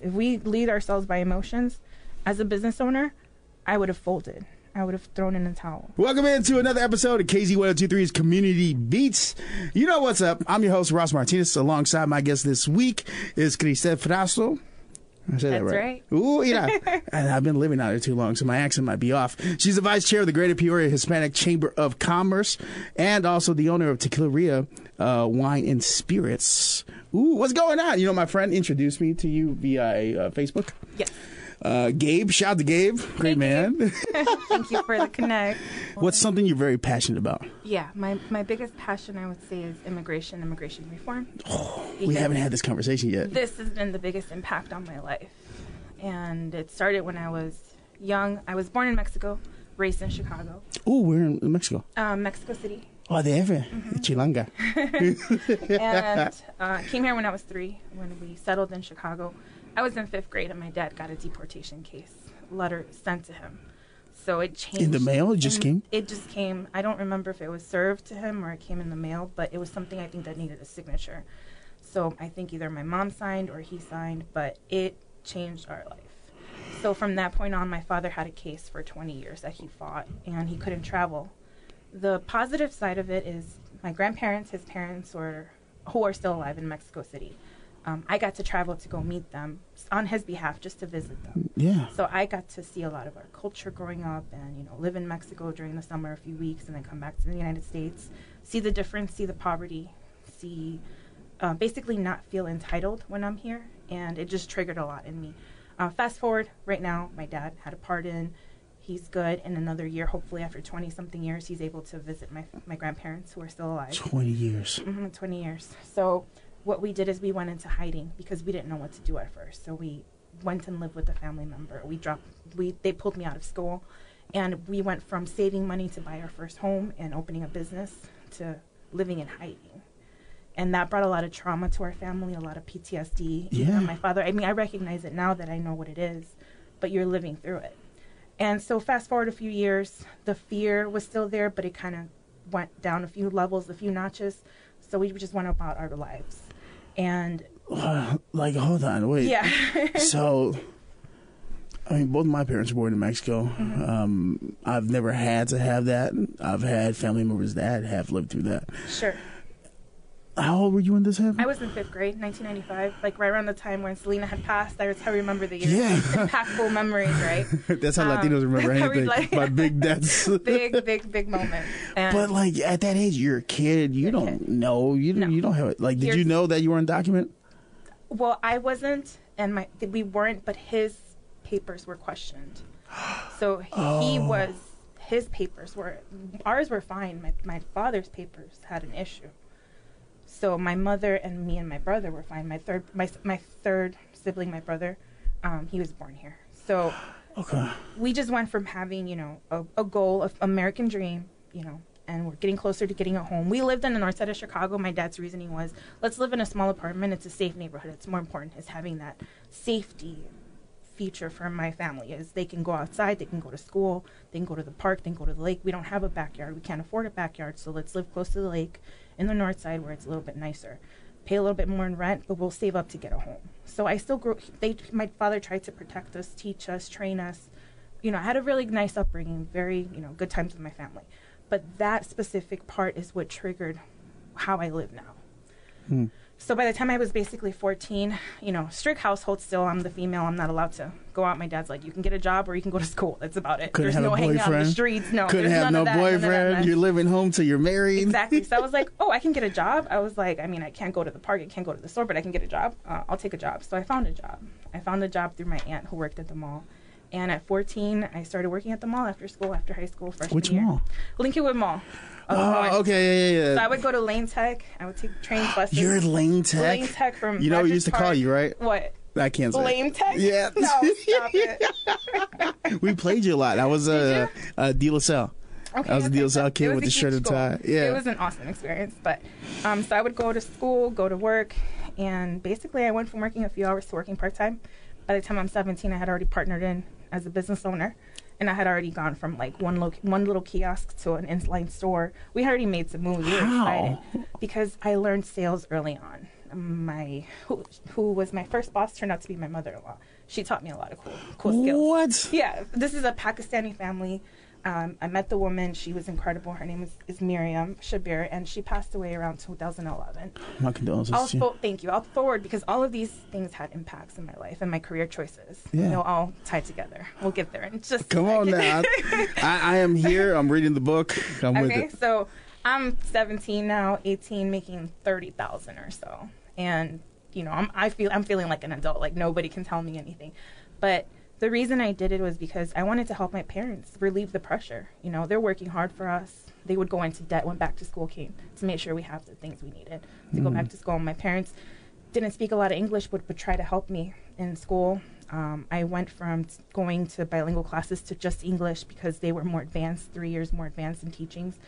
emotions. If we lead ourselves by emotions, as a business owner, I would have folded. I would have thrown in the towel. Welcome into another episode of KZ1023's Community Beats. You know what's up. I'm your host, Ross Martinez. Alongside my guest this week is Christell Frausto. I said that That's right. Ooh, yeah. and I've been living out here too long, so my accent might be off. She's the vice chair of the Greater Peoria Hispanic Chamber of Commerce and also the owner of Tequileria uh, Wine and Spirits. Ooh, what's going on? You know, my friend introduced me to you via uh, Facebook. Yes. Uh, Gabe, shout out to Gabe. Great man. Thank you for the connect. What's something you're very passionate about? Yeah, my, my biggest passion, I would say, is immigration, immigration reform. We haven't had this conversation yet. This has been the biggest impact on my life. And it started when I was young. I was born in Mexico, raised in Chicago, Oh, we're in Mexico. um, Mexico City. Oh, de F. Mm-hmm. Chilanga. and uh, came here when I was three, when we settled in Chicago. I was in fifth grade, and my dad got a deportation case letter sent to him. So it changed. In the mail? It just and came? It just came. I don't remember if it was served to him or it came in the mail, but it was something I think that needed a signature. So I think either my mom signed or he signed, but it changed our life. So from that point on, my father had a case for 20 years that he fought, and he couldn't travel. The positive side of it is my grandparents, his parents, were who are still alive in Mexico City. Um, I got to travel to go meet them on his behalf, just to visit them. Yeah. So I got to see a lot of our culture growing up, and you know, live in Mexico during the summer a few weeks, and then come back to the United States, see the difference, see the poverty, see, uh, basically not feel entitled when I'm here, and it just triggered a lot in me. Uh, fast forward, right now, my dad had a pardon. He's good. In another year, hopefully, after 20 something years, he's able to visit my my grandparents who are still alive. 20 years. hmm 20 years. So what we did is we went into hiding because we didn't know what to do at first. So we went and lived with a family member. We dropped we they pulled me out of school and we went from saving money to buy our first home and opening a business to living in hiding. And that brought a lot of trauma to our family, a lot of PTSD. Even Yeah. My father, I mean, I recognize it now that I know what it is, but you're living through it. And so fast forward a few years, the fear was still there, but it kind of went down a few levels, a few notches. So we just went about our lives. And Like, hold on, wait. yeah. So, I mean, both my parents were born in Mexico. Mm-hmm. Um, I've never had to have that. I've had family members that have lived through that. sure. How old were you when this happened? I was in fifth grade, 1995, like right around the time when Selena had passed. That's how I remember the year. Yeah. Impactful memories, right? that's how um, Latinos remember anything. like- My big deaths. big, big, big moment. And But like at that age, you're a kid. You don't kid. know. You don't. No. You don't have it. Like, did you know that you were undocumented? Well, I wasn't, and my we weren't, but his papers were questioned. So he Oh. was. His papers were ours were fine. My my father's papers had an issue. So my mother and me and my brother were fine. My third my my third sibling, my brother, um, he was born here. So Okay. we just went from having you know a, a goal of American dream, you know, and we're getting closer to getting a home. We lived in the north side of Chicago. My dad's reasoning was, let's live in a small apartment. It's a safe neighborhood. It's more important is having that safety feature for my family is they can go outside, they can go to school, they can go to the park, they can go to the lake. We don't have a backyard. We can't afford a backyard, so let's live close to the lake in the north side where it's a little bit nicer. Pay a little bit more in rent, but we'll save up to get a home. So I still grew. They, my father tried to protect us, teach us, train us. You know, I had a really nice upbringing, very you know good times with my family. But that specific part is what triggered how I live now. Hmm. So by the time I was basically 14, you know, strict household still. I'm the female. I'm not allowed to go out. My dad's like, you can get a job or you can go to school. That's about it. Couldn't There's no hanging out in the streets. No, Couldn't have no that, boyfriend. You're living home till you're married. Exactly. So I was like, oh, I can get a job. I was like, I mean, I can't go to the park, I can't go to the store, but I can get a job. Uh, I'll take a job. So I found a job. I found a job through my aunt who worked at the mall. And at 14, I started working at the mall after school, after high school, freshman Which year. mall? Lincolnwood Mall. Oh, okay, yeah, yeah, So. I would go to Lane Tech. I would take train buses. You're Lane Tech. Lane Tech from. You know what we used to call you, right? What? I can't say. Lane Tech? Yeah. No, stop it. we played you a lot. I was a uh, uh, Salle. Okay, I was a okay. De La Salle kid with a the shirt and tie. Yeah. It was an awesome experience. But um, so I would go to school, go to work, and basically I went from working a few hours to working part time. By the time I'm 17, I had already partnered in as a business owner, and I had already gone from like one lo- one little kiosk to an inline store. We had already made some moves. We were How? excited because I learned sales early on. my who, who was my first boss turned out to be my mother-in-law. She taught me a lot of cool cool skills. What? Yeah, this is a Pakistani family. Um, I met the woman. She was incredible. Her name is, is Miriam Shabir, and she passed away around 2011. My condolences. I'll fo- thank you. I'll forward because all of these things had impacts in my life and my career choices. Yeah. They'll all tie together. We'll get there. And just Come on now. I, I am here. I'm reading the book. I'm with okay, it. so I'm 17 now, 18, making 30,000 or so, and you know, I'm I feel I'm feeling like an adult. Like nobody can tell me anything, but the reason I did it was because I wanted to help my parents relieve the pressure. You know, they're working hard for us. They would go into debt when back to school came to make sure we have the things we needed to go back to school. My parents didn't speak a lot of English, but would try to help me in school. Um, I went from t- going to bilingual classes to just English because they were more advanced, three years more advanced in teachings,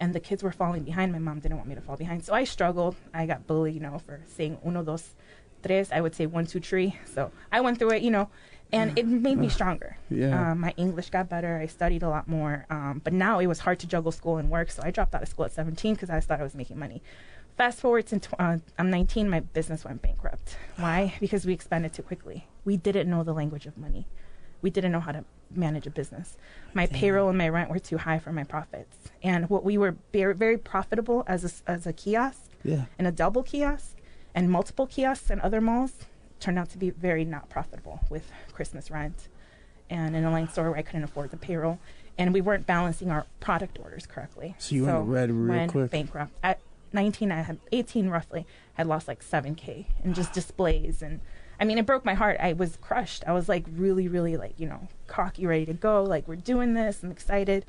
and the kids were falling behind. My mom didn't want me to fall behind, so I struggled. I got bullied, you know, for saying uno, dos, tres. I would say one, two, three. So I went through it, you know, and it made me stronger. Yeah. Um, my English got better. I studied a lot more. Um, but now it was hard to juggle school and work, so I dropped out of school at 17 because I thought I was making money. Fast forward to tw- uh, I'm 19, my business went bankrupt. Why? Because we expanded too quickly. We didn't know the language of money. We didn't know how to manage a business. My payroll and my rent were too high for my profits. And what we were very, very profitable as a, as a kiosk Yeah. and a double kiosk and multiple kiosks and other malls turned out to be very not profitable with Christmas rent and an online store where I couldn't afford the payroll. And we weren't balancing our product orders correctly. So you went red real went quick. bankrupt. At 19, I had 18 roughly, had lost like 7K in just displays. And I mean, it broke my heart. I was crushed. I was like really, really like, you know, cocky, ready to go. Like, we're doing this. I'm excited.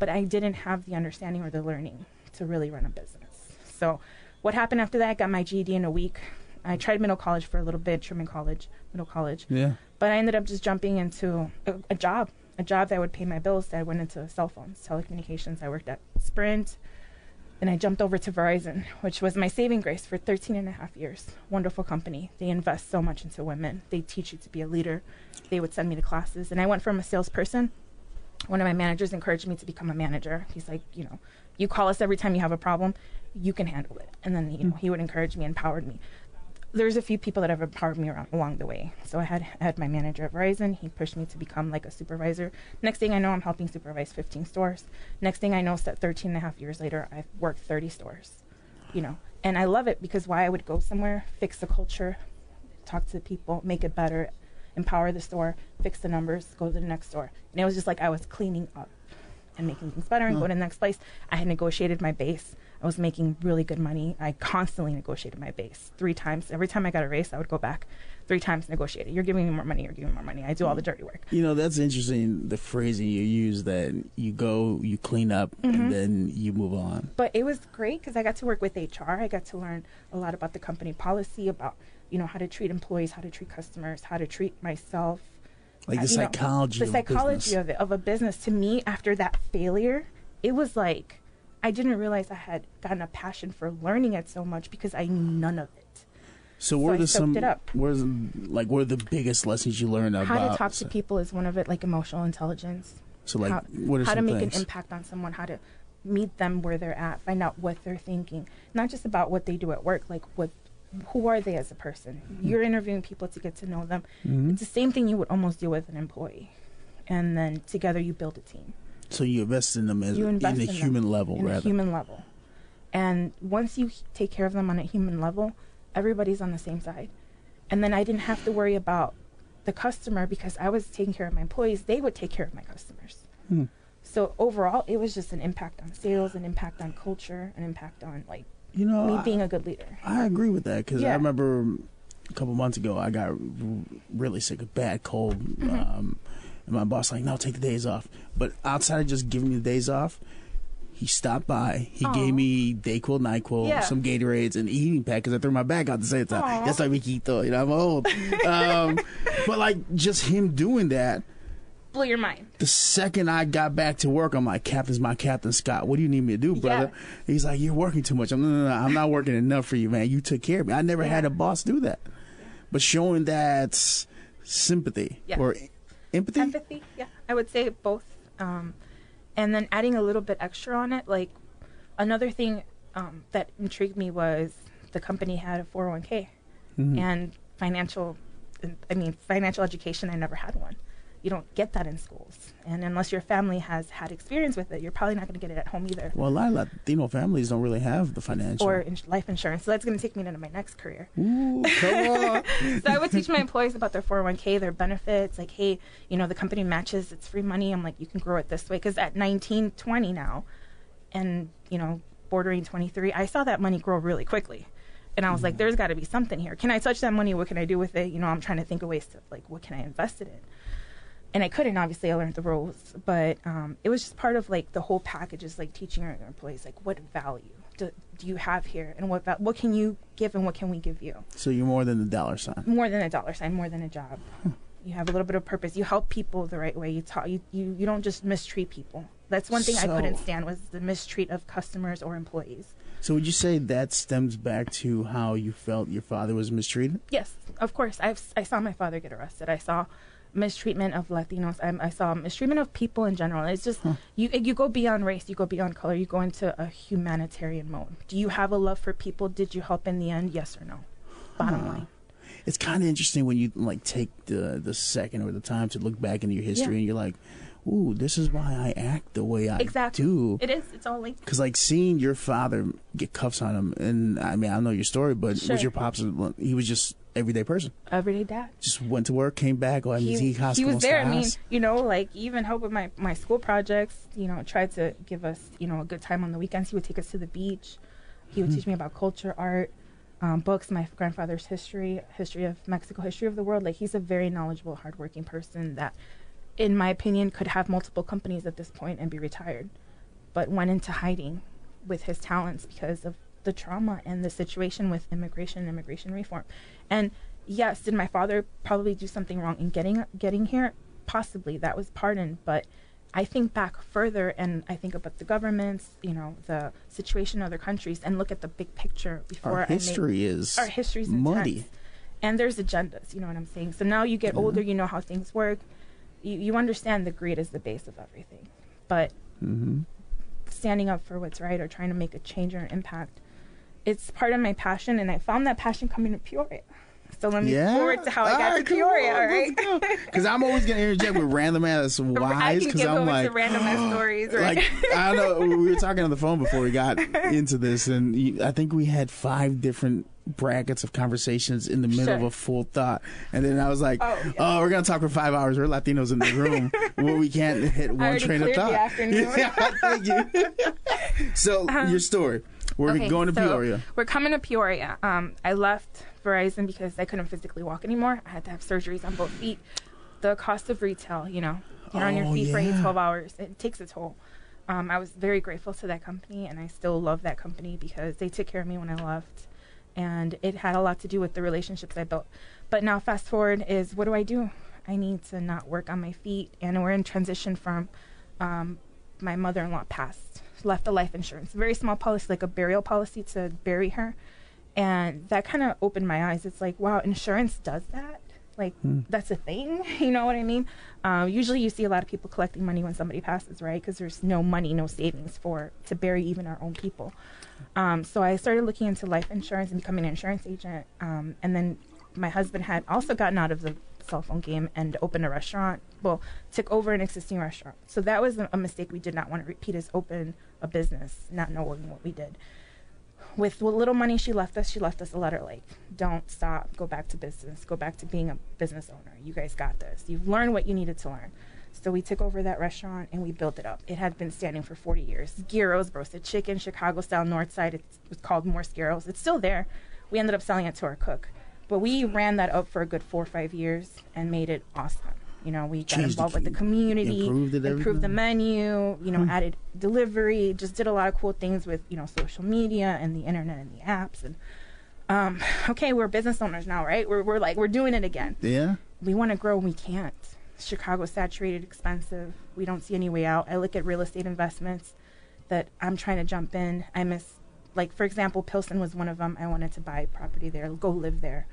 But I didn't have the understanding or the learning to really run a business. So what happened after that? I got my GED in a week. I tried middle college for a little bit, Truman College, middle college. Yeah. But I ended up just jumping into a, a job, a job that would pay my bills. I went into cell phones, telecommunications. I worked at Sprint. Then I jumped over to Verizon, which was my saving grace for 13 and a half years. Wonderful company. They invest so much into women. They teach you to be a leader. They would send me to classes. And I went from a salesperson. One of my managers encouraged me to become a manager. He's like, you know, you call us every time you have a problem, you can handle it. And then, you know, he would encourage me, empowered me there's a few people that have empowered me around, along the way. So I had I had my manager at Verizon. He pushed me to become like a supervisor. Next thing I know, I'm helping supervise 15 stores. Next thing I know, set 13 and a half years later, I've worked 30 stores. You know, and I love it because why I would go somewhere, fix the culture, talk to people, make it better, empower the store, fix the numbers, go to the next store. And it was just like I was cleaning up and making things better and go to the next place. I had negotiated my base. I was making really good money. I constantly negotiated my base three times. Every time I got a raise, I would go back three times negotiated. You're giving me more money. You're giving me more money. I do all the dirty work. You know, that's interesting. The phrasing you use that you go, you clean up, Mm-hmm. and then you move on. But it was great because I got to work with HR. I got to learn a lot about the company policy, about you know how to treat employees, how to treat customers, how to treat myself. Like the Uh, you know, psychology the psychology of it of a business to me after that failure it was like i didn't realize i had gotten a passion for learning it so much because i knew none of it So, what I are the some? Where's like what are the biggest lessons you learned about? how to talk to people is one of it like emotional intelligence So, like, how, what are how to make things? an impact on someone how to meet them where they're at find out what they're thinking not just about what they do at work like what who are they as a person Mm-hmm. you're interviewing people to get to know them Mhm. it's the same thing you would almost do with an employee and then together you build a team So you invest in them as in a in them human level, rather. human level. And once you take care of them on a human level, everybody's on the same side. And then I didn't have to worry about the customer because I was taking care of my employees. They would take care of my customers. Hmm. So overall, it was just an impact on sales, an impact on culture, an impact on like You know, me I- being a good leader. I agree with that because I remember a couple months ago I got r- really sick, a bad cold, Mm-hmm. um, and my boss like, "No, take the days off." But outside of just giving me the days off, he stopped by. He Aw. gave me Dayquil, Nyquil, Yeah. some Gatorades, and eating pack because I threw my back out the same time. Aw. That's like Riquito, you know, I'm old. um, but like just him doing that. blew your mind. The second I got back to work, I'm like, Captain's my Captain Scott. What do you need me to do, brother? He's like, You're working too much. I'm no, no, no, I'm not working enough for you, man. You took care of me. I never had a boss do that. But showing that sympathy Yeah. or empathy. empathy yeah i would say both um, and then adding a little bit extra on it like another thing um, that intrigued me was the company had a 401k Mhm. and financial i mean financial education i never had one you don't get that in schools and unless your family has had experience with it you're probably not going to get it at home either Well, a lot of Latino families don't really have the financial. or life insurance so that's going to take me into my next career Ooh, come on. so I would teach my employees about their 401k, their benefits. Like, hey, you know, the company matches, it's free money. I'm like, you can grow it this way. Because at 19, 20 now, and, you know, bordering 23, I saw that money grow really quickly. And I was like, mm. there's got to be something here. Can I touch that money? What can I do with it? You know, I'm trying to think of ways to, like, what can I invest it in? And I couldn't, obviously, I learned the rules. But um, it was just part of, like, the whole package is, like, teaching our employees, like, what value do, do you have here? And what, what can you give and what can we give you? So you're more than the dollar sign. more than a dollar sign, more than a job. You have a little bit of purpose. You help people the right way. You talk. You, you, you don't just mistreat people. That's one thing I couldn't stand was the mistreat of customers or employees. So would you say that stems back to how you felt your father was mistreated? Yes, of course. I've I saw my father get arrested. I saw mistreatment of Latinos. I, I saw mistreatment of people in general. It's just you you go beyond race. You go beyond color. You go into a humanitarian mode. Do you have a love for people? Did you help in the end? Yes or no? Bottom Huh. line. It's kind of interesting when you like take the the second or the time to look back into your history Yeah. and you're like, "Ooh, this is why I act the way I Exactly. do." It is. It's all linked. Because like seeing your father get cuffs on him, and I mean I know your story, but Sure. was your pops? He was just everyday person. Everyday dad. Just went to work, came back, or he, he, he was there. I mean, you know, like even help with my my school projects. You know, tried to give us you know a good time on the weekends. He would take us to the beach. He would teach me about culture, art, um, books, my grandfather's history, history of Mexico, history of the world. Like he's a very knowledgeable, hardworking person that, in my opinion, could have multiple companies at this point and be retired, but went into hiding with his talents because of the trauma and the situation with immigration and immigration reform. And yes, did my father probably do something wrong in getting getting here? Possibly that was pardoned, but I think back further and I think about the governments, you know, the situation in other countries, and look at the big picture before our I make history is our history's muddy. intense. And there's agendas, you know what I'm saying? So now you get older, you know how things work. You, you understand the greed is the base of everything. But hmm standing up for what's right or trying to make a change or an impact, it's part of my passion. And I found that passion coming to Peoria. So let me Yeah. forward to how I got to Peoria, all right? Because I'm always gonna interject with random ass I whys. can Because I'm like, to random ass stories, right? like I don't know. We were talking on the phone before we got into this, and I think we had five different brackets of conversations in the middle of a full thought, and then I was like, Oh, "Oh, we're gonna talk for five hours. We're Latinos in the room. well, we can't hit one train of thought." Yeah, thank you. so your uh-huh. story. We're Okay, going to so Peoria. We're coming to Peoria. Um, I left Verizon because I couldn't physically walk anymore. I had to have surgeries on both feet. The cost of retail, you know, you're on your Oh, feet for eight, 12 hours. It takes a toll. Um, I was very grateful to that company, and I still love that company because they took care of me when I left. And it had a lot to do with the relationships I built. But now, fast forward is what do I do? I need to not work on my feet, and we're in transition from um, my mother-in-law passed, left a life insurance, very small policy, like a burial policy to bury her, and that kind of opened my eyes. It's like, wow, insurance does that. Like that's a thing. You know what I mean? Uh, usually, you see a lot of people collecting money when somebody passes, right? Because there's no money, no savings for to bury even our own people. Um, so I started looking into life insurance and becoming an insurance agent. Um, and then my husband had also gotten out of the cell phone game and opened a restaurant. Well, took over an existing restaurant. So that was a, mistake we did not want to repeat. Is open a business, not knowing what we did. With what little money she left us, she left us a letter like, "Don't stop. Go back to business. Go back to being a business owner. You guys got this. You've learned what you needed to learn." So we took over that restaurant and we built it up. It had been standing for 40 years. Gyros, roasted chicken, Chicago style North Side. It was called Morse Gyros. It's still there. We ended up selling it to our cook. But we ran that up for a good four or five years and made it awesome. You know, we got Changed the involved with the community, improved improved the menu, you know, added delivery, just did a lot of cool things with, you know, social media and the internet and the apps. And um, okay, we're business owners now, right? We're, we're like, we're doing it again Yeah. we want to grow and we can't. Chicago's saturated, expensive. We don't see any way out. I look at real estate investments that I'm trying to jump in. I miss, like, for example, Pilsen was one of them. I wanted to buy property there, go live there.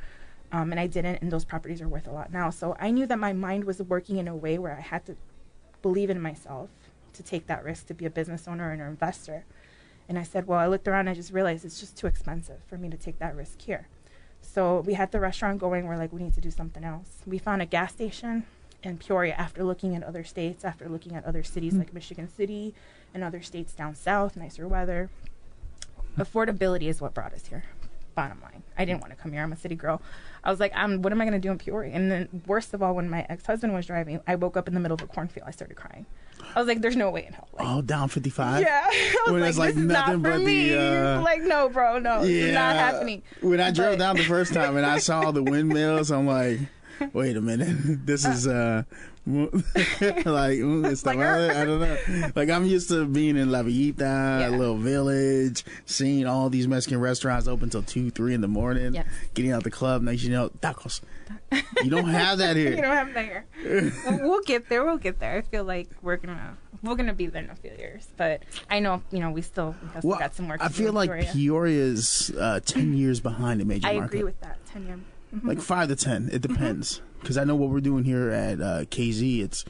Um, and I didn't, and those properties are worth a lot now. So I knew that my mind was working in a way where I had to believe in myself to take that risk to be a business owner and an investor. And I said, well, I looked around. I just realized it's just too expensive for me to take that risk here. So we had the restaurant going. We're like, we need to do something else. We found a gas station in Peoria after looking at other states, after looking at other cities Mm. like Michigan City and other states down south, nicer weather. Affordability is what brought us here. Bottom line, I didn't want to come here. I'm a city girl. I was like, I'm, what am I going to do in Peoria? And then, worst of all, when my ex husband was driving, I woke up in the middle of a cornfield. I started crying. I was like, there's no way in hell. Like, Oh, down 55? yeah. I was like, like this is not nothing for but the, uh, like, no, bro, no, Yeah. it's not happening. When I drove But- down the first time and I saw the windmills, I'm like, wait a minute. This is, uh, like, Like, weather. I don't know. Like, I'm used to being in La Villita, Yeah. a little village, seeing all these Mexican restaurants open till 2, 3 in the morning, Yes. getting out the club. Next, you know, tacos. You don't have that here. you don't have that here. Well, we'll get there. We'll get there. I feel like we're gonna we're gonna be there in a few years. But I know you know we still we still Well, got some work. To I feel like Peoria. is uh, 10 years behind the major I market. agree with that. Ten year. Mhm. like five to ten. It Mm-hmm. depends because I know what we're doing here at uh, KZ. It's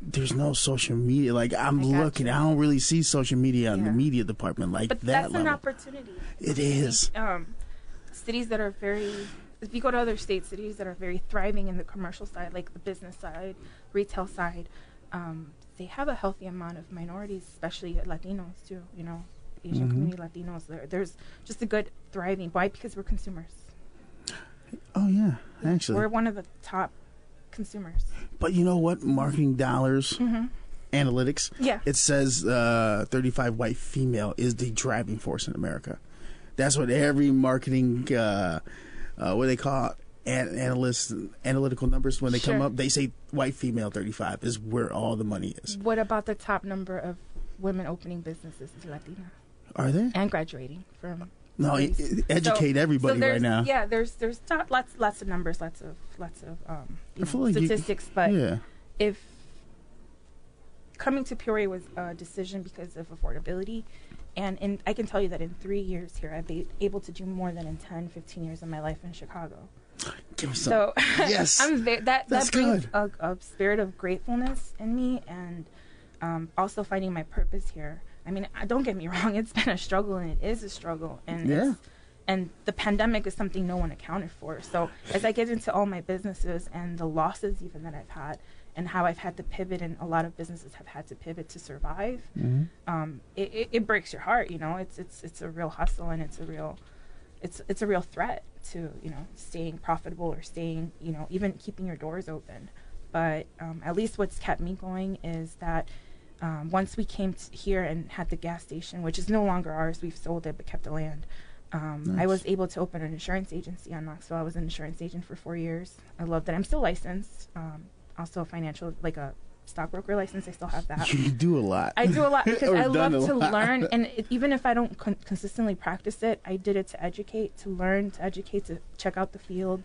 there's no social media. Like I'm I looking, you. I don't really see social media in the media department like that. but that that's an opportunity. It is. Um, cities that are very. If you go to other states, cities that are very thriving in the commercial side, like the business side, retail side, um, they have a healthy amount of minorities, especially Latinos too. You know, Asian Mhm. community Latinos. There, there's just a good thriving. Why? Because we're consumers. Oh yeah, actually. We're one of the top consumers. but you know what? Marketing dollars, Mm-hmm. analytics. Yeah. It says uh, 35 white female is the driving force in America. That's what every marketing, uh, uh, what they call it, an- analysts, analytical numbers when they come up, they say white female 35 is where all the money is. What about the top number of women opening businesses is Latina Are they? and graduating from? No, educate So- everybody so right now. Yeah, there's there's not, lots lots of numbers, lots of lots of um, know, like you- statistics, but yeah. if coming to Peoria was a decision because of affordability, and in, I can tell you that in three years here, I've been able to do more than in 10, 15 years of my life in Chicago. Give me some. So Yes. I'm ve- that That's that brings good. a, a spirit of gratefulness in me, and um, also finding my purpose here. I mean, I- don't get me wrong; it's been a struggle, and it is a struggle, and Yeah. it's, and the pandemic is something no one accounted for. So as I get into all my businesses and the losses even that I've had, and how I've had to pivot, and a lot of businesses have had to pivot to survive, Mhm. um, it, it, it breaks your heart. You know, it's it's it's a real hustle, and it's a real it's it's a real threat to you know staying profitable or staying you know even keeping your doors open. But um, at least what's kept me going is that um, once we came t- here and had the gas station, which is no longer ours, we've sold it but kept the land. Um, I was able to open an insurance agency on Knoxville. I was an insurance agent for four years. I loved it. I'm still licensed. Um, also a financial like a stockbroker license. I still have that. You do a lot. I do a lot because I love to lot. learn, and it, even if I don't con- consistently practice it, I did it to educate, to learn, to educate, to check out the field.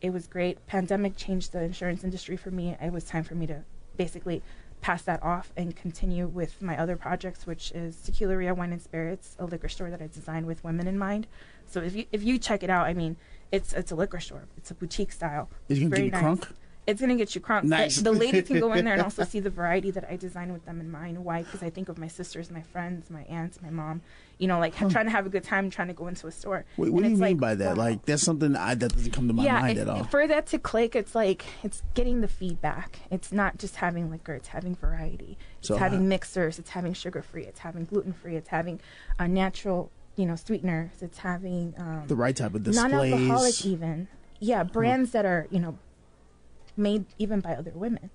It was great. Pandemic changed the insurance industry for me. It was time for me to basically pass that off and continue with my other projects, which is Tequileria Wine and Spirits, a liquor store that I designed with women in mind. So if you if you check it out, I mean, it's it's a liquor store. It's a boutique style. Is you gonna Very give you nice. crunk? It's gonna get you crunk. The- Nice. The, ladies can go in there and also see the variety that I designed with them in mind. Why? Because I think of my sisters, my friends, my aunts, my mom. You know, like Huh. trying to have a good time, trying to go into a store. Wait, And what do you mean like, by that? wow. Like that's something I, that doesn't come to my yeah, mind at all. for that to click, it's like it's getting the feedback. It's not just having liquor; it's having variety. It's So having mixers. It's having sugar free. It's having gluten free. It's having a natural, you know, sweeteners. It's having um, the right type of displays. non-alcoholic even yeah brands that are you know made even by other women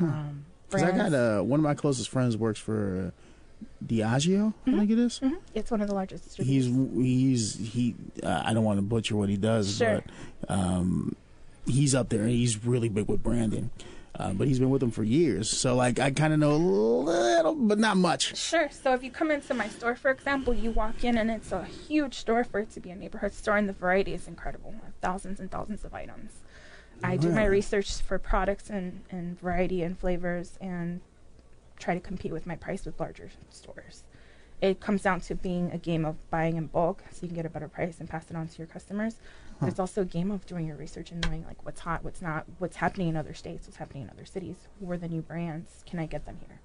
um, Because I got uh, one of my closest friends works for uh, Diageo. I Mhm. think it is. Mhm. it's one of the largest He's he's he. Uh, I don't want to butcher what he does, Sure. but um, he's up there. He's really big with branding. Uh, but he's been with them for years, so like I kind of know a little, but not much. sure so if you come into my store for example you walk in and it's a huge store for it to be a neighborhood store and the variety is incredible thousands and thousands of items i do my research for products and, and variety and flavors and try to compete with my price with larger stores it comes down to being a game of buying in bulk so you can get a better price and pass it on to your customers but Huh. it's also a game of doing your research and knowing like what's hot what's not what's happening in other states what's happening in other cities who are the new brands can i get them here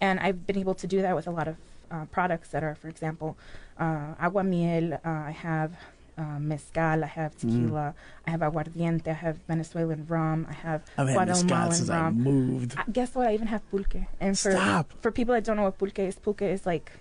and i've been able to do that with a lot of uh, products that are, for example, uh, agua miel. Uh, I have uh, mezcal. I have Mm. tequila. I have aguardiente. I have Venezuelan rum. I have I've had Guatemalan since I rum. moved. Uh, guess what? I even have pulque. And for Stop. for people that don't know what pulque is, pulque is like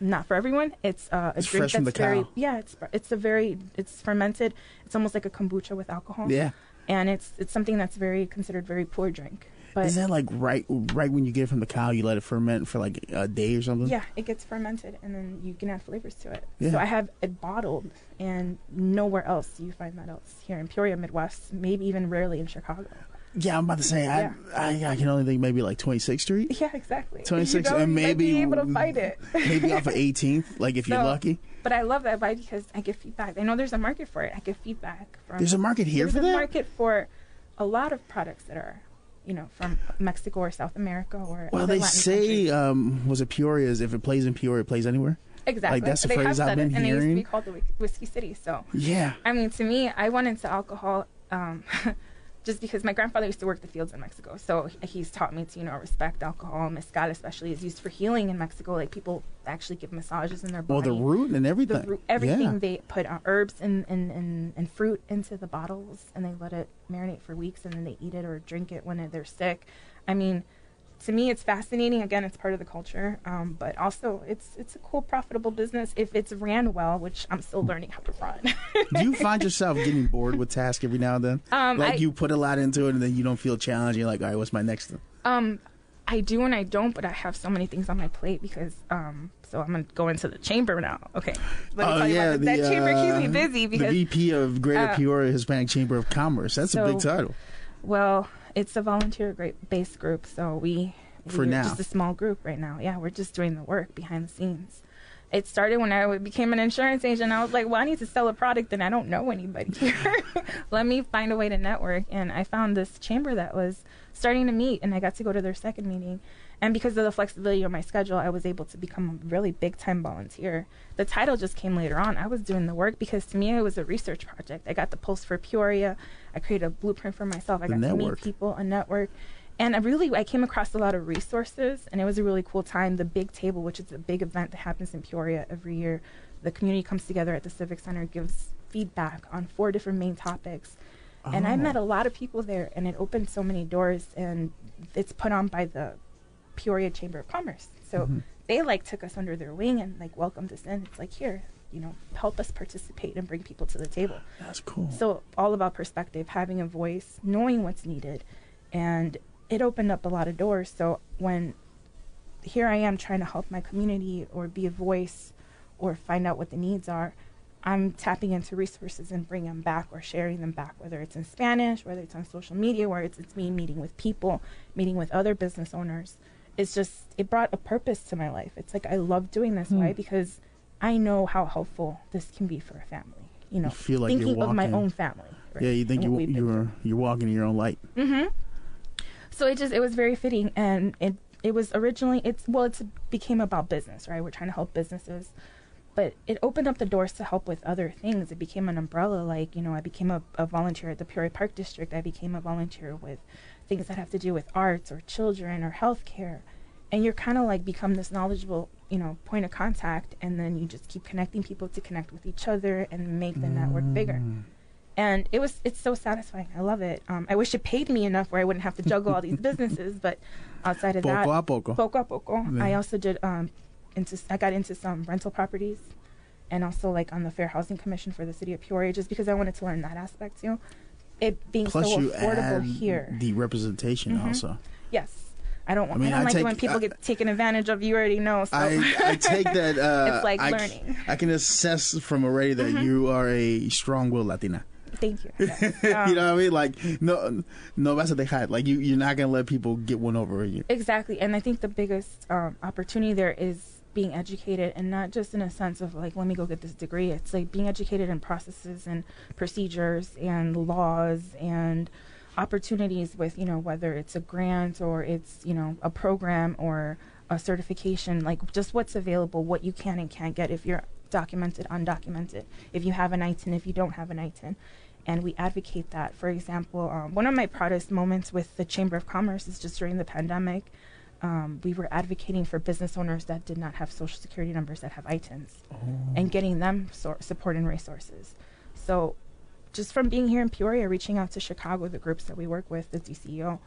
not for everyone. It's uh, a It's drink that's very cow. yeah. It's it's a very it's fermented. It's almost like a kombucha with alcohol. Yeah. And it's it's something that's very considered very poor drink. But Is that like right right when you get it from the cow, you let it ferment for like a day or something? yeah, it gets fermented and then you can add flavors to it. Yeah. So I have it bottled, and nowhere else do you find that else here in Peoria, Midwest. Maybe even rarely in Chicago. Yeah, I'm about to say I, Yeah. I I can only think maybe like 26th Street, Yeah, exactly. 26th, You know, and maybe be able to find it. maybe off of 18th, like if you're lucky. But I love that vibe because I get feedback. I know there's a market for it. I get feedback from. There's a market here for that. there's a market for a lot of products that are, you know, from Mexico or South America or. Well, they Latin say um, was it Peoria? Is if it plays in Peoria, it plays anywhere. exactly. Like that's the they phrase I've been it, and it used to hearing. be called the Whiskey City. So Yeah. I mean, to me, I went into alcohol um, just because my grandfather used to work the fields in Mexico. So he's taught me to, you know, respect alcohol. Mezcal, especially, is used for healing in Mexico. Like people actually give massages in their body. Well, the root and everything. the root, everything Yeah. they put uh, herbs and, and, and, and fruit into the bottles and they let it marinate for weeks and then they eat it or drink it when they're sick. I mean, to me, it's fascinating. Again, it's part of the culture, um, but also it's it's a cool, profitable business if it's ran well, which I'm still learning how to run. Do you find yourself getting bored with tasks every now and then? um, like I, you put a lot into it and then you don't feel challenged. You're like, all right, what's my next thing? Um, I do and I don't, but I have so many things on my plate because um. So I'm gonna go into the chamber now. Okay. Let me Oh tell you yeah, about this. that chamber keeps me uh, busy the because VP of Greater uh, Peoria Hispanic Chamber of Commerce. That's a big title. Well, it's a volunteer great based group, so we For we're now. just a small group right now. Yeah, we're just doing the work behind the scenes. It started when I became an insurance agent. I was like, well, I need to sell a product, and I don't know anybody here. Let me find a way to network. And I found this chamber that was starting to meet, and I got to go to their second meeting. And because of the flexibility of my schedule, I was able to become a really big time volunteer. The title just came later on. I was doing the work because to me it was a research project. I got the Pulse for Peoria. I created a blueprint for myself. I The got to meet people, a network. And I really, I came across a lot of resources, and it was a really cool time. The Big Table, which is a big event that happens in Peoria every year, the community comes together at the Civic Center, gives feedback on four different main topics. And I Oh. met a lot of people there, and it opened so many doors. And it's put on by the Peoria Chamber of Commerce. So Mhm. they like took us under their wing and like welcomed us in. It's like here, you know, help us participate and bring people to the table. That's cool. So all about perspective, having a voice, knowing what's needed, and it opened up a lot of doors. So when here I am trying to help my community or be a voice or find out what the needs are, I'm tapping into resources and bringing them back or sharing them back, whether it's in Spanish, whether it's on social media, where it's, it's me meeting with people, meeting with other business owners. It's just, it brought a purpose to my life. It's like I love doing this. Why? Hmm. Because I know how helpful this can be for a family. You know, You feel like thinking of my own family. right, yeah, you think and you, you're you're walking in your own light. Mm-hmm. So it just it was very fitting, and it it was originally it's well it's became about business, right? We're trying to help businesses, but it opened up the doors to help with other things. It became an umbrella. Like you know, I became a, a volunteer at the Peoria Park District. I became a volunteer with things that have to do with arts or children or healthcare, and you're kind of like become this knowledgeable you know point of contact, and then you just keep connecting people to connect with each other and make the network bigger Mm. and it was it's so satisfying. I love it. Um, I wish it paid me enough where I wouldn't have to juggle all these businesses. But outside of that, Poco a poco. poco a poco, Yeah. I also did um, into I got into some rental properties, and also like on the Fair Housing Commission for the city of Peoria, just because I wanted to learn that aspect too. It being Plus, so you affordable here. the representation Mhm. also. yes, I don't. want I mean, I don't I like it take- when people I- get taken advantage of. You already know. So I, I take that. Uh, It's like I, learning. I can assess from already that Mhm. you are a strong-willed Latina. thank you. Yes. you Um, know what I mean? Like no, no vas a dejar. Like you, you're not gonna let people get one over you. Exactly, and I think the biggest um, opportunity there is being educated, and not just in a sense of like, let me go get this degree. It's like being educated in processes and procedures and laws and opportunities with you know whether it's a grant or it's you know a program or a certification, like just what's available, what you can and can't get if you're documented, undocumented, if you have an ITIN, if you don't have an ITIN and we advocate that. For example, um, one of my proudest moments with the Chamber of Commerce is just during the pandemic. Um, we were advocating for business owners that did not have social security numbers that have ITINs Oh. and getting them sor- support and resources. So, just from being here in Peoria, reaching out to Chicago, the groups that we work with, the DCEO,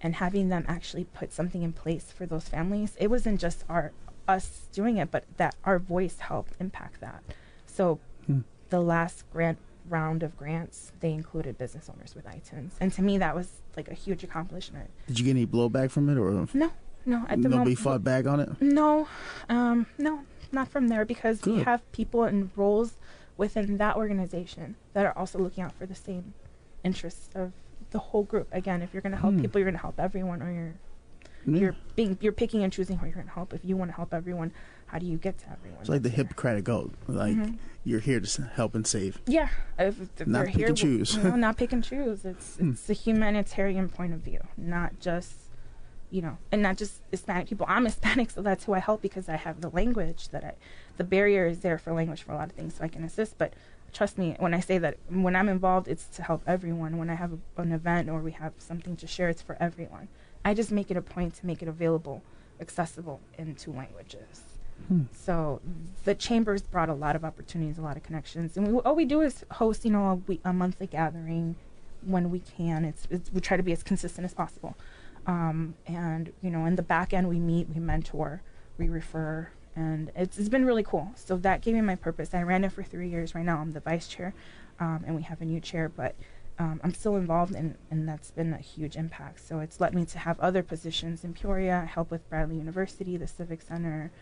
and having them actually put something in place for those families, it wasn't just our us doing it, but that our voice helped impact that. So, Hmm. the last grant round of grants, they included business owners with ITINs, and to me, that was like a huge accomplishment. Did you get any blowback from it, or No, no, at the moment? nobody moment, fought back on it? no, um, no, not from there because we have people in roles within that organization that are also looking out for the same interests of the whole group. Again, if you're going to help Hmm. people, you're going to help everyone, or you're Yeah. you're being you're picking and choosing who you're going to help. If you want to help everyone, how do you get to everyone? It's like the there? Hippocratic oath. Like Mhm. you're here to help and save. Yeah, if, if Not pick here, and choose. you know, not pick and choose. It's Hmm. it's a humanitarian point of view, not just you know, and not just Hispanic people. I'm Hispanic, so that's who I help because I have the language that I. The barrier is there for language for a lot of things, so I can assist. But trust me, when I say that, when I'm involved, it's to help everyone. When I have a, an event or we have something to share, it's for everyone. I just make it a point to make it available, accessible in two languages. Hmm. So the chambers brought a lot of opportunities, a lot of connections, and we all we do is host, you know, a, week, a monthly gathering when we can. It's, it's we try to be as consistent as possible, um, and you know, in the back end, we meet, we mentor, we refer, and it's it's been really cool. So that gave me my purpose. I ran it for three years. Right now, I'm the vice chair, um, and we have a new chair, but. Um, I'm still involved, and and that's been a huge impact. So it's led me to have other positions in Peoria, help with Bradley University, the Civic Center,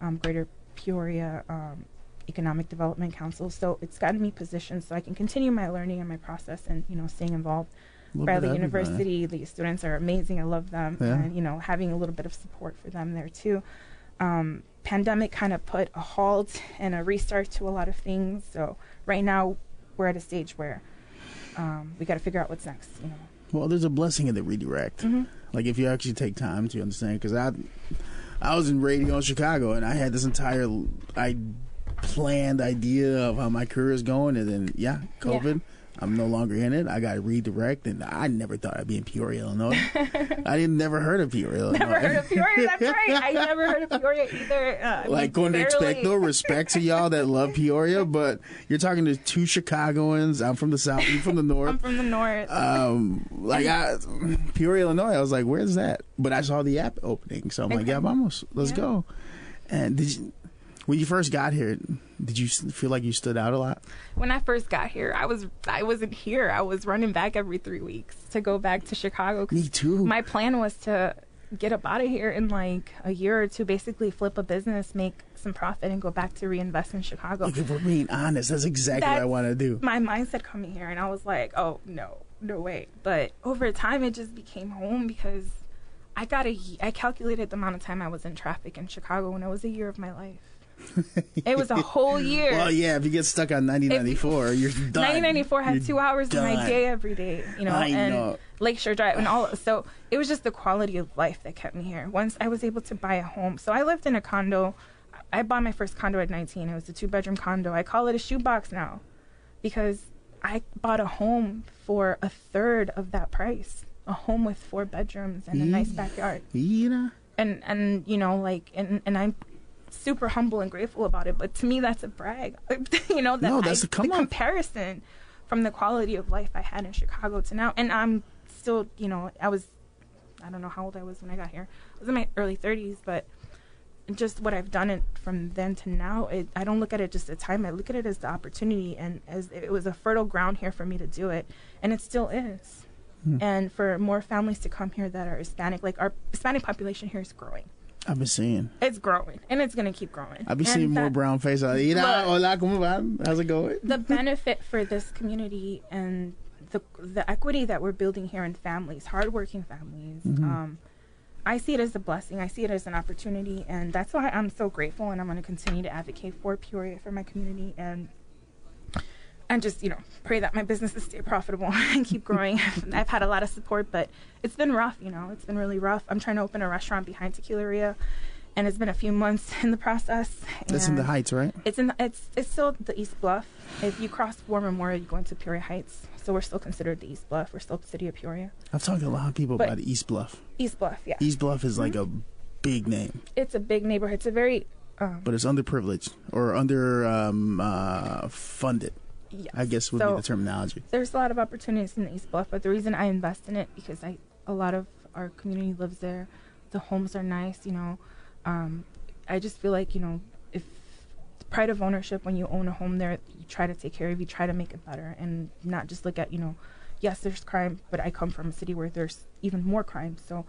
um, Greater Peoria um, Economic Development Council. So it's gotten me positioned so I can continue my learning and my process and, you know, staying involved. Bradley. University, the students are amazing. I love them. Yeah. And, you know, having a little bit of support for them there too. Um, pandemic kind of put a halt and a restart to a lot of things. So right now we're at a stage where um, we got to figure out what's next, you know. Well, there's a blessing in the redirect. Mhm. Like if you actually take time to understand, because I, I was in radio in Chicago and I had this entire I planned idea of how my career is going, and then yeah, COVID. I'm no longer in it. I got to redirect, and I never thought I'd be in Peoria, Illinois. I didn't never heard of Peoria, Illinois. Never heard of Peoria. That's right. I never heard of Peoria either. Uh, like going to expect no respect to y'all that love Peoria, but you're talking to two Chicagoans. I'm from the south. You're from the north. I'm from the north. um, like I, Peoria, Illinois. I was like, "Where's that?" But I saw the app opening, so I'm like, Okay. "Yeah, vamos, let's Yeah. go." And did you, when you first got here, did you feel like you stood out a lot? when I first got here, I was I wasn't here. I was running back every three weeks to go back to Chicago. Me too. My plan was to get up out of here in like a year or two, basically flip a business, make some profit, and go back to reinvest in Chicago. Look, if we're being honest, that's exactly what I want to do. My mindset coming here, and I was like, oh no, no way. But over time, it just became home because I got a I calculated the amount of time I was in traffic in Chicago, and it was a year of my life. it was a whole year. Well, yeah, if you get stuck on 9094, you're done. 1994 had You're two hours in my day every day, you know, I and know. Lakeshore Drive and all. So it was just the quality of life that kept me here. Once I was able to buy a home, so I lived in a condo. I bought my first condo at 19. It was a two bedroom condo. I call it a shoebox now, because I bought a home for a third of that price. A home with four bedrooms and a nice backyard You know, and and you know like and and I'm super humble and grateful about it. But to me, that's a brag. you know that No, that's I, a come the on. comparison from the quality of life I had in Chicago to now, and I'm still you know I was I don't know how old I was when I got here. I was in my early 30s, but just what I've done it from then to now, it, I don't look at it just as time. I look at it as the opportunity, and as it was a fertile ground here for me to do it, and it still is. Hmm. And for more families to come here that are Hispanic, like our Hispanic population here is growing. I've been seeing. It's growing, and it's going to keep growing. I've been seeing more brown faces. Like, you know, Look. hola, ¿cómo van? How's it going? The benefit for this community and the the equity that we're building here in families, hardworking families. Mhm. Um, I see it as a blessing. I see it as an opportunity, and that's why I'm so grateful. And I'm going to continue to advocate for Peoria for my community and and just you know pray that my businesses stay profitable and keep growing. I've had a lot of support, but it's been rough. You know, it's been really rough. I'm trying to open a restaurant behind Tequileria, and it's been a few months in the process. That's in the Heights, right? it's in the, it's it's still the East Bluff. If you cross War Memorial, you go into Peoria Heights. So we're still considered the East Bluff. We're still the city of Peoria. I've talked to a lot of people But- about East Bluff. East Bluff, yeah. East Bluff is like a big name, It's a big neighborhood. It's a very um, but it's underprivileged or under um, uh, funded. Yes. I guess would So- be the terminology. there's a lot of opportunities in the East Bluff, but the reason I invest in it because I a lot of our community lives there. The homes are nice, you know. Um, I just feel like you know if pride of ownership when you own a home there, you try to take care of, you try to make it better, and not just look at you know, yes, there's crime, but I come from a city where there's even more crime, so.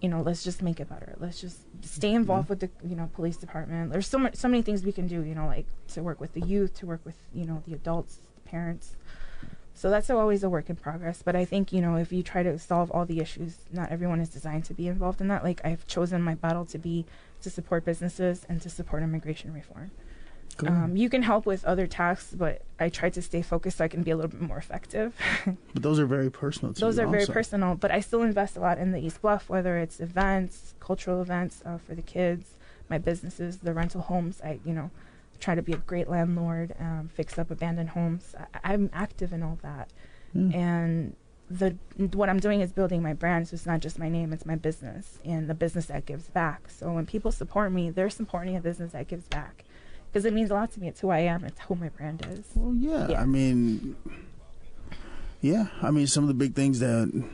You know, let's just make it better. Let's just stay involved mm-hmm. with the, you know, police department. There's so much, so many things we can do. You know, like to work with the youth, to work with, you know, the adults, the parents, so that's always a work in progress. But I think, you know, if you try to solve all the issues, not everyone is designed to be involved in that. Like I've chosen my battle to be to support businesses and to support immigration reform. Cool. Um, you can help with other tasks, but I try to stay focused so I can be a little bit more effective. but those are very personal. To Those are very personal, but I still invest a lot in the East Bluff, whether it's events, cultural events uh, for the kids, my businesses, the rental homes. I, you know, try to be a great landlord, um, fix up abandoned homes. I, I'm active in all that, Yeah. and the what I'm doing is building my brand. So it's not just my name; it's my business and the business that gives back. So when people support me, they're supporting a business that gives back. Because it means a lot to me. It's who I am. It's who my brand is. Well, yeah. Yeah. I mean, yeah. I mean, some of the big things that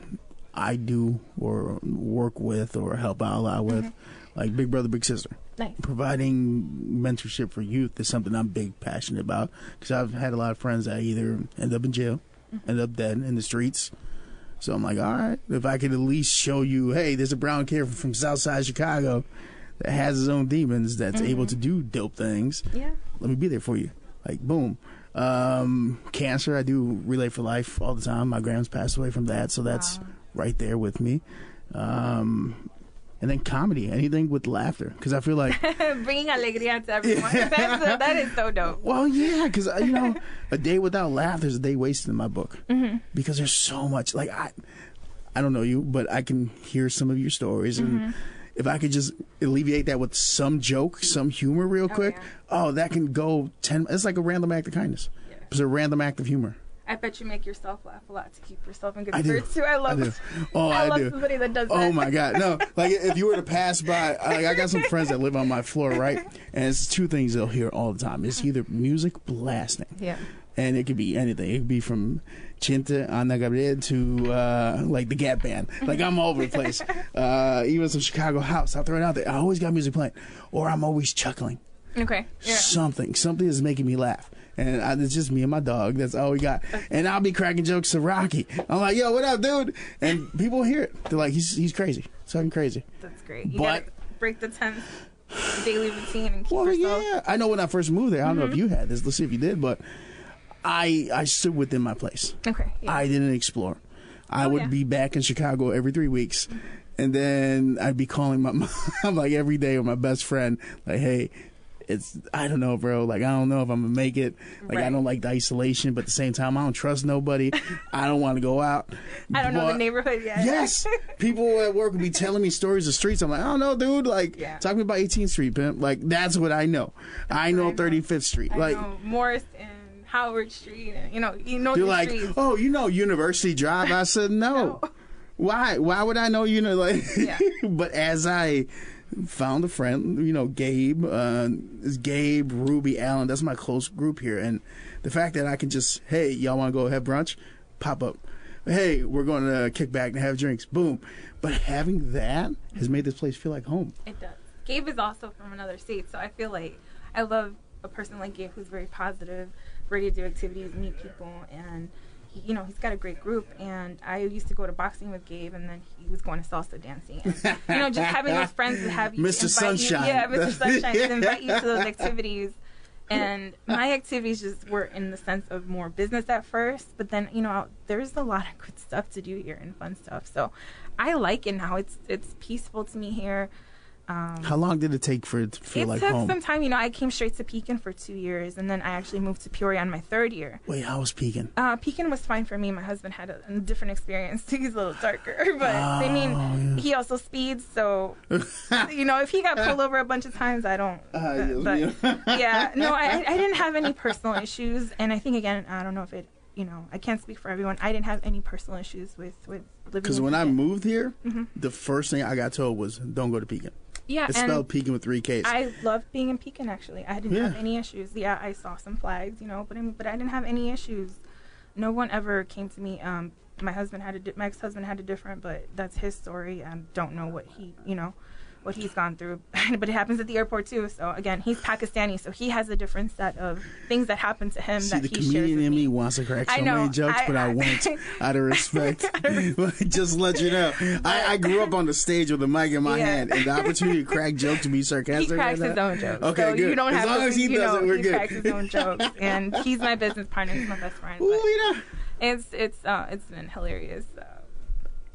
I do or work with or help out a lot with, Mm-hmm. like Big Brother, Big Sister. Nice. Providing mentorship for youth is something I'm big passionate about because I've had a lot of friends that either end up in jail, Mm-hmm. end up dead in the streets. So I'm like, all right, if I could at least show you, hey, there's a brown kid from Southside Chicago that has his own demons that's able Mm-hmm. to do dope things Yeah. let me be there for you. Like boom. Um, cancer, I do relay for life all the time. My grandma's passed away from that, so that's Wow. right there with me. Um, and then comedy, anything with laughter, because I feel like, Bringing alegría to everyone. That's, that is so dope. well, yeah, because you know, a day without laughter is a day wasted in my book, mm-hmm. because there's so much. Like I, I don't know you, but I can hear some of your stories Mm-hmm. If I could just alleviate that with some joke, some humor, real oh, quick, yeah. oh, that can go ten. It's like a random act of kindness. Yeah. It's a random act of humor. I bet you make yourself laugh a lot to keep yourself in good spirits too. I love. Oh, I do. Oh, I, love do. somebody that does oh, that. Oh my god, no! Like if you were to pass by, like I got some friends that live on my floor, right? And it's two things they'll hear all the time. It's either music blasting, Yeah. and it could be anything. It could be from Chinta Ana Gabriel to uh, like the Gap Band. Like I'm all over the place. Uh, even some Chicago house. I'll throw it out there. I always got music playing, or I'm always chuckling. Okay. Yeah. Something, something is making me laugh. And I, it's just me and my dog. That's all we got. And I'll be cracking jokes to Rocky. I'm like, "Yo, what up, dude?" And people hear it. They're like, "He's he's crazy. It's fucking crazy." That's great. You But- gotta break the tense daily routine and keep Well, yourself. yeah. I know when I first moved there. I don't know Mm-hmm. if you had this. Let's see if you did. But I I stood within my place. Okay. Yeah. I didn't explore. I Oh, would yeah. be back in Chicago every three weeks, and then I'd be calling my mom like every day with my best friend, like, "Hey, it's I don't know, bro. Like I don't know if I'm gonna make it. Like I don't like the isolation, but at the same time, I don't trust nobody. I don't want to go out. I don't know the neighborhood yet. Yes, people at work would be telling me stories of streets. I'm like, I don't know, dude. Like, Yeah. talk to me about 18th Street, pimp. Like, that's what I know. I know I know. 35th Street. I like, know Morris and Howard Street. And, you know, you know you're the like, streets. oh, you know University Drive. I said, no. No. Why? Why would I know? You know, like, Yeah. but as I found a friend, you know, Gabe, uh, Gabe, Ruby, Allen. That's my close group here, and the fact that I can just, hey, y'all want to go have brunch? Pop up. Hey, we're going to kick back and have drinks. Boom. But having that has made this place feel like home. It does. Gabe is also from another state, so I feel like I love a person like Gabe who's very positive, ready to do activities, meet people, and he, you know he's got a great group. And I used to go to boxing with Gabe, and then he was going to salsa dancing. And, you know, just having those friends that have you Mr. invite you- Sunshine. yeah, Mr. Sunshine, to invite you to those activities. And my activities just were in the sense of more business at first, but then you know there's a lot of good stuff to do here and fun stuff. So I like it now. It's it's peaceful to me here. Um, How long did it take for it to feel it like took home? some time. You know, I came straight to Pekin for two years, and then I actually moved to Peoria on my third year. Wait, how was Pekin. Uh, Pekin was fine for me. My husband had a, a different experience. He's a little darker, but I Oh, mean, he also speeds. So, you know, if he got pulled over a bunch of times, I don't. Ah, but, yes, yeah, no, I, I didn't have any personal issues, and I think again, I don't know if it, you know, I can't speak for everyone. I didn't have any personal issues with with living. Because when I moved here, Mm-hmm. the first thing I got told was, "Don't go to Pekin." Yeah, It's spelled Pekin with three K's. I loved being in Pekin. Actually, I didn't have any issues. Yeah, I saw some flags, you know, but I, but I didn't have any issues. No one ever came to me. Um, my husband had a di- my ex-husband had a different, but that's his story. I don't know what he, you know, what he's gone through. but it happens at the airport too. So again, he's Pakistani, so he has a different set of things that happen to him See, that the he shares comedian in me wants to crack so know, many jokes, I- but I, I- won't out of respect. just let you know, I, I grew up on the stage with a mic in my Yeah. hand, and the opportunity to crack jokes to be sarcastic. He cracks right his now- own jokes. Okay, so good. You don't as have long to, as he does know, it, we're he good. cracks his own jokes, and he's my business partner. He's my best friend. Ooh, know. it's it's uh it's been hilarious uh,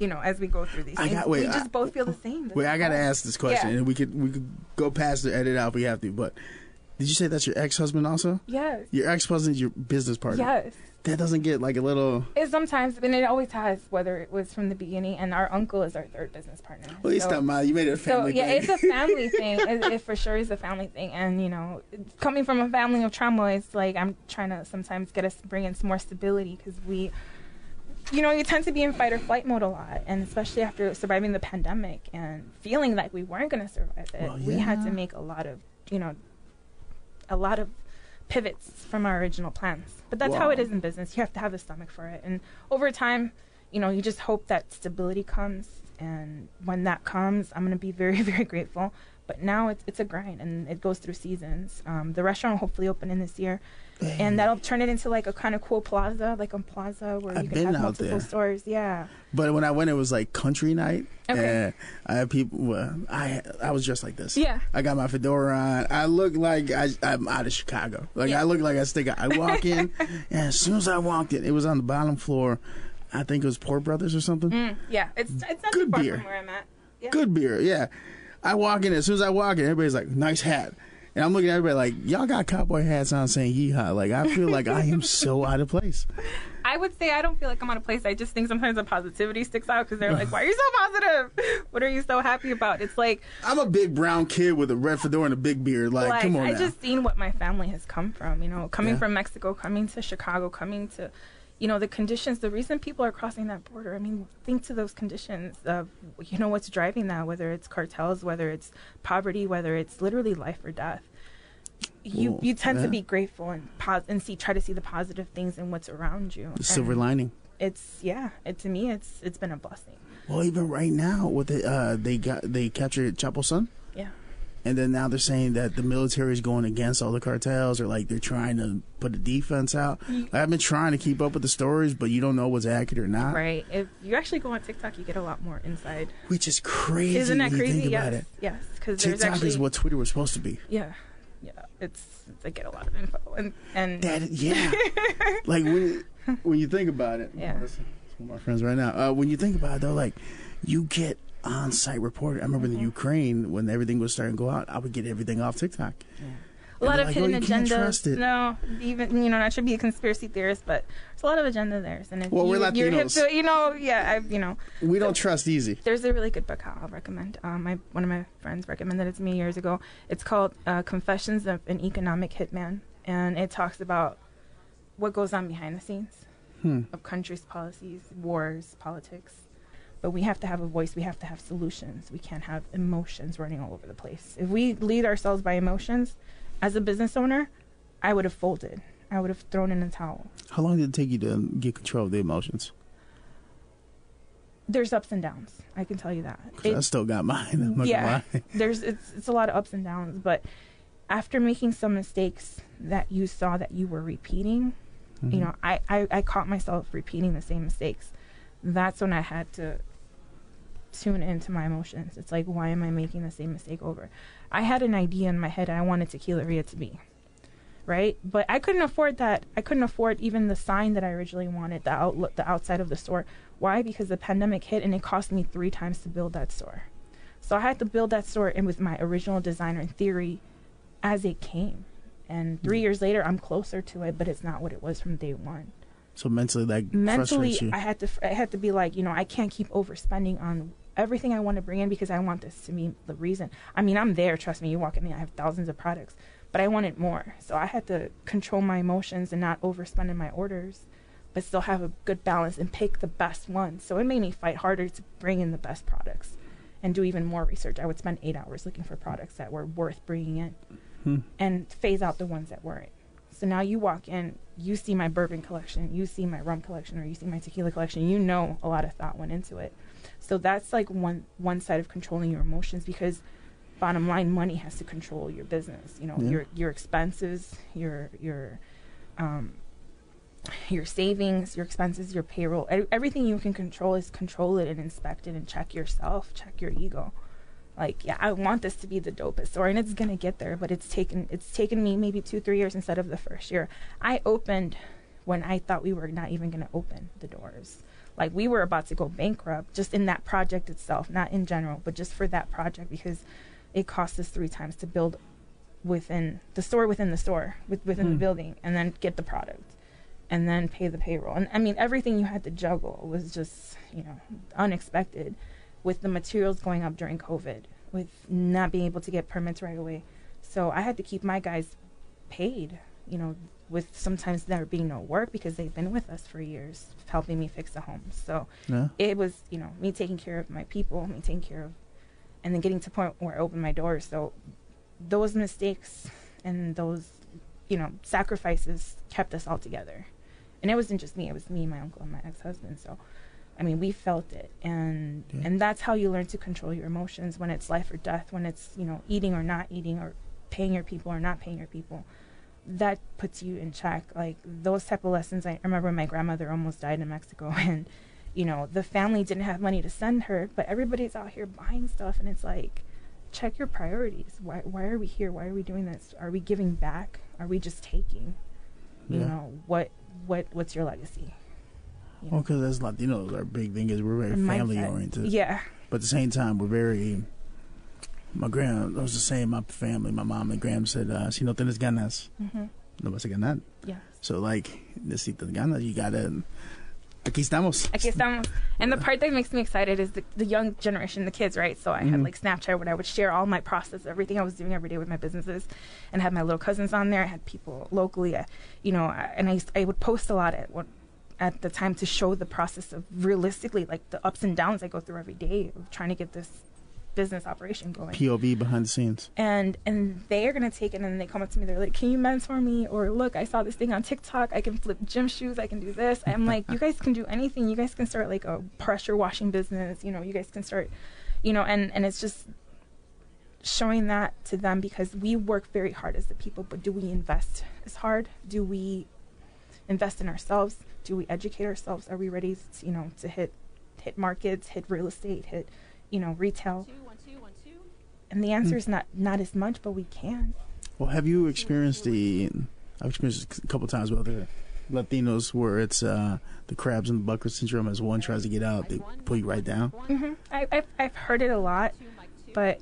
you know as we go through these I things got- wait, we just I- both feel the same Wait, I gotta ask this question, Yeah. and we could we could go past the edit out if we have to. But did you say that's your ex husband also? yes Your ex husband is your business partner. yes That doesn't get like a little. it sometimes and it always has whether it was from the beginning and our uncle is our third business partner Well, you So- stop my. You made it a family. so yeah, thing. it's a family thing. It, it for sure is a family thing, and you know, coming from a family of trauma, it's like I'm trying to sometimes get us bring in some more stability because we, you know, you tend to be in fight or flight mode a lot, and especially after surviving the pandemic and feeling like we weren't going to survive it, Well, we had to make a lot of, you know, a lot of pivots from our original plans. But that's how it is in business. You have to have the stomach for it, and over time, you know, you just hope that stability comes. And when that comes, I'm gonna be very, very grateful. But now it's it's a grind, and it goes through seasons. Um, the restaurant will hopefully open in this year, and that'll turn it into like a kind of cool plaza, like a plaza where I've you been can have out multiple there. stores. Yeah. But when I went, it was like country night. Okay. And I had people. Well, I I was dressed like this. Yeah. I got my fedora on. I look like I, I'm out of Chicago. Like Yeah. I look like I stick. I walk in, and as soon as I walked in, it was on the bottom floor. I think it was Pour Brothers or something. Mm, yeah. It's it's not Good too far beer. from where I'm at. Yeah. Good beer, yeah. I walk in. As soon as I walk in, everybody's like, "Nice hat." And I'm looking at everybody like, "Y'all got cowboy hats on, saying yeehaw." Like I feel like I am so out of place. I would say I don't feel like I'm out of place. I just think sometimes the positivity sticks out because they're like, "Why are you so positive? What are you so happy about?" It's like I'm a big brown kid with a red fedora and a big beard. Like, like come on I now. just seen what my family has come from. You know, coming Yeah. from Mexico, coming to Chicago, coming to, you know, the conditions. The reason people are crossing that border. I mean, think to those conditions of, you know, what's driving that. Whether it's cartels, whether it's poverty, whether it's literally life or death. You you tend yeah. to be grateful and pos- and see try to see the positive things in what's around you. the silver lining. It's yeah. It to me, it's it's been a blessing. Well, even right now, with the uh, they got they captured Chapo son. And then now they're saying that the military is going against all the cartels, or like they're trying to put a defense out. I've been trying to keep up with the stories, but you don't know what's accurate or not, Right. If you actually go on TikTok, you get a lot more inside. which is crazy. Isn't that crazy? Think Yes. about it. Yes. Because TikTok actually is what Twitter was supposed to be. Yeah, yeah. It's they get a lot of info and and That yeah, like when when you think about it. Yeah. That's one of my friends right now. Uh, when you think about it, though, like you get on-site reporter. I remember in the Mm-hmm. Ukraine when everything was starting to go out. I would get everything off TikTok. Yeah. a lot of like, oh, hidden can't agendas. No, even you know, not to be a conspiracy theorist, but there's a lot of agenda there. And if Well, you, we're you're hip to it, you know, yeah, I, you know, We don't trust easy. there's a really good book I'll recommend. Um, my one of my friends recommended it to me years ago. It's called uh, Confessions of an Economic Hitman, and it talks about what goes on behind the scenes Hmm. of countries' policies, wars, politics. But we have to have a voice. We have to have solutions. We can't have emotions running all over the place. If we lead ourselves by emotions, as a business owner, I would have folded. I would have thrown in the towel. How long did it take you to get control of the emotions? There's ups and downs. I can tell you that. It- I still got mine. I'm yeah, there's it's it's a lot of ups and downs. But after making some mistakes that you saw that you were repeating, Mhm. you know, I, I I caught myself repeating the same mistakes. That's when I had to tune into my emotions. It's like, why am I making the same mistake over? I had an idea in my head. I wanted Tequileria to be right, but I couldn't afford that. I couldn't afford even the sign that I originally wanted, the outlook, the outside of the store. Why? Because the pandemic hit and it cost me three times to build that store. So I had to build that store in with my original designer and theory as it came. And hmm. three years later, I'm closer to it, but it's not what it was from day one. So mentally, that Mentally. I had to, I had to be like, you know, I can't keep overspending on everything I want to bring in because I want this to be the reason. I mean, I'm there. Trust me. You walk in me, I have thousands of products, but I wanted more. So I had to control my emotions and not overspend in my orders. but still have a good balance and pick the best ones. So it made me fight harder to bring in the best products and do even more research. I would spend eight hours looking for products that were worth bringing in Hmm. and phase out the ones that weren't. So now you walk in, you see my bourbon collection, you see my rum collection, or you see my tequila collection. You know a lot of thought went into it. So that's like one one side of controlling your emotions because bottom line, money has to control your business. You know Yeah. your your expenses, your your um, your savings, your expenses, your payroll. Everything you can control is control it and inspect it and check yourself, check your ego like yeah i want this to be the dopest store and it's gonna get there but it's taken it's taken me maybe two three years instead of the first year i opened when i thought we were not even gonna open the doors like we were about to go bankrupt just in that project itself not in general but just for that project because it cost us three times to build within the store within the store with, within the Hmm. building and then get the product and then pay the payroll and i mean everything you had to juggle was just you know unexpected with the materials going up during COVID, with not being able to get permits right away. So I had to keep my guys paid, you know, with sometimes there being no work because they've been with us for years, helping me fix the homes. So Yeah. it was, you know, me taking care of my people, me taking care of, and then getting to the point where I opened my doors. So those mistakes and those, you know, sacrifices kept us all together. And it wasn't just me; it was me, my uncle, and my ex-husband. So, I mean, we felt it, and Yeah. and that's how you learn to control your emotions when it's life or death, when it's you know eating or not eating, or paying your people or not paying your people. That puts you in check. Like those type of lessons. I remember my grandmother almost died in Mexico, and you know the family didn't have money to send her, but everybody's out here buying stuff, and it's like, check your priorities. Why why are we here? Why are we doing this? Are we giving back? Are we just taking? You Yeah. know what what what's your legacy? You Well, because as Latinos, our big thing is we're very mindset. family oriented. Yeah. But at the same time, we're very. My grand was the same. My family, my mom and Graham said, uh, "Si no tienes ganas, hmm no vas a ganar." Yeah. So like, necesitas ganas. You gotta. Aquí estamos. Aquí estamos. And the part that makes me excited is the, the young generation, the kids, right? So I had Mhm. like Snapchat where I would share all my process, everything I was doing every day with my businesses, and I had my little cousins on there. I had people locally, uh, you know, I- and I used- I would post a lot at what at the time to show the process of realistically like the ups and downs I go through every day of trying to get this business operation going. POV behind the scenes. and and they're gonna take it and they come up to me they're like can you mentor me? Or look i saw this thing on tiktok i can flip gym shoes i can do this. I'm like you guys can do anything. You guys can start like a pressure washing business you know you guys can start you know and and it's just showing that to them because we work very hard as the people but do we invest as hard? Do we invest in ourselves? Do we educate ourselves? Are we ready to, you know to hit hit markets hit real estate hit you know retail Two, one, two, one, two. and the answer is not not as much but we can Well, have you experienced the? I've experienced a couple times with other Latinos where it's uh, the crabs and the bucket syndrome. As one tries to get out, they pull you right down. hmm I, I've, I've heard it a lot, Two, mic two. but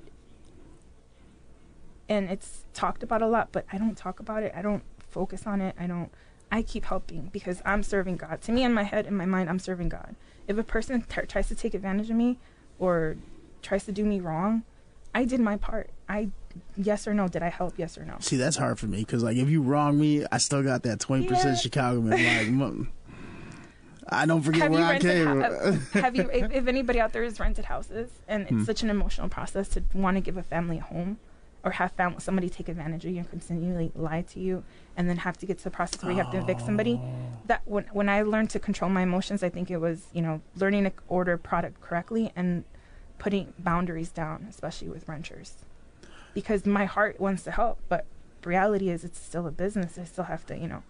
and it's talked about a lot, but I don't talk about it. I don't focus on it. I don't. I keep helping because I'm serving God. To me, in my head, in my mind, I'm serving God. If a person t- tries to take advantage of me or tries to do me wrong, I did my part. I yes or no. Did I help? Yes or no? See, that's hard for me because like if you wrong me, I still got that twenty Yeah. percent Chicago man. Like, I don't forget have where I came. ha- have you? If, if anybody out there has rented houses, and it's Hmm. such an emotional process to want to give a family a home, or have fam- somebody take advantage of you and continually lie to you, and then have to get to the process where you have to evict somebody. Ah. That when when I learned to control my emotions, I think it was you know learning to order product correctly and putting boundaries down, especially with renters, because my heart wants to help, but reality is it's still a business. I still have to you know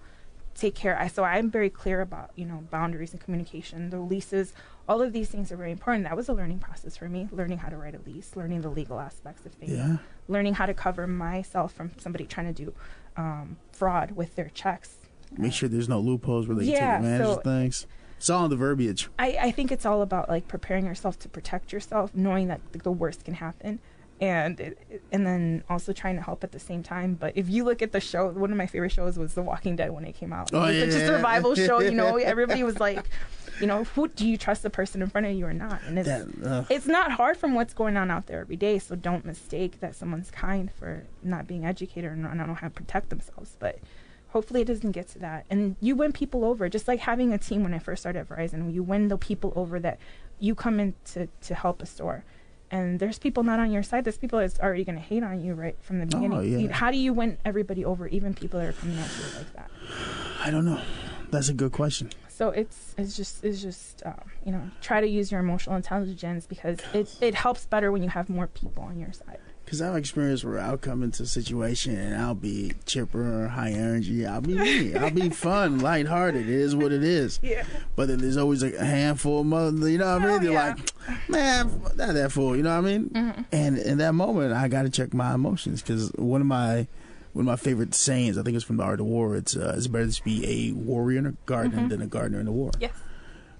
take care. I so I'm very clear about you know boundaries and communication. The leases, all of these things are very important. That was a learning process for me. Learning how to write a lease, learning the legal aspects of things, yeah, learning how to cover myself from somebody trying to do um, fraud with their checks. make sure there's no loopholes where they Yeah, take advantage so- of things. It's all in the verbiage. I, I think it's all about like preparing yourself to protect yourself, knowing that the, the worst can happen, and and then also trying to help at the same time. But if you look at the show, one of my favorite shows was The Walking Dead when it came out. Oh, it was yeah. a survival show, you know. Everybody was like, you know, who do you trust the person in front of you or not? And it's That, it's not hard from what's going on out there every day. So don't mistake that someone's kind for not being educated and not, not know how to protect themselves. But hopefully it doesn't get to that. And you win people over, just like having a team when I first started at Verizon. You win the people over that you come in to, to help a store. And there's people not on your side. There's people that's already going to hate on you right from the beginning. Oh, yeah. How do you win everybody over, even people that are coming at you like that? I don't know. That's a good question. So it's it's just it's just um, you know try to use your emotional intelligence because it it helps better when you have more people on your side. Because I've experienced where I'll come into a situation and I'll be chipper, high energy. I'll be me. I'll be fun, lighthearted. It is what it is. Yeah. But then there's always like a handful of mother, you know what I mean? Oh, They're yeah. like, man, not that fool, you know what I mean? Mm-hmm. And in that moment, I got to check my emotions because one of my one of my favorite sayings, I think it's from the Art of War. It's uh, it's better to be a warrior in a garden than a gardener in a war. Yes.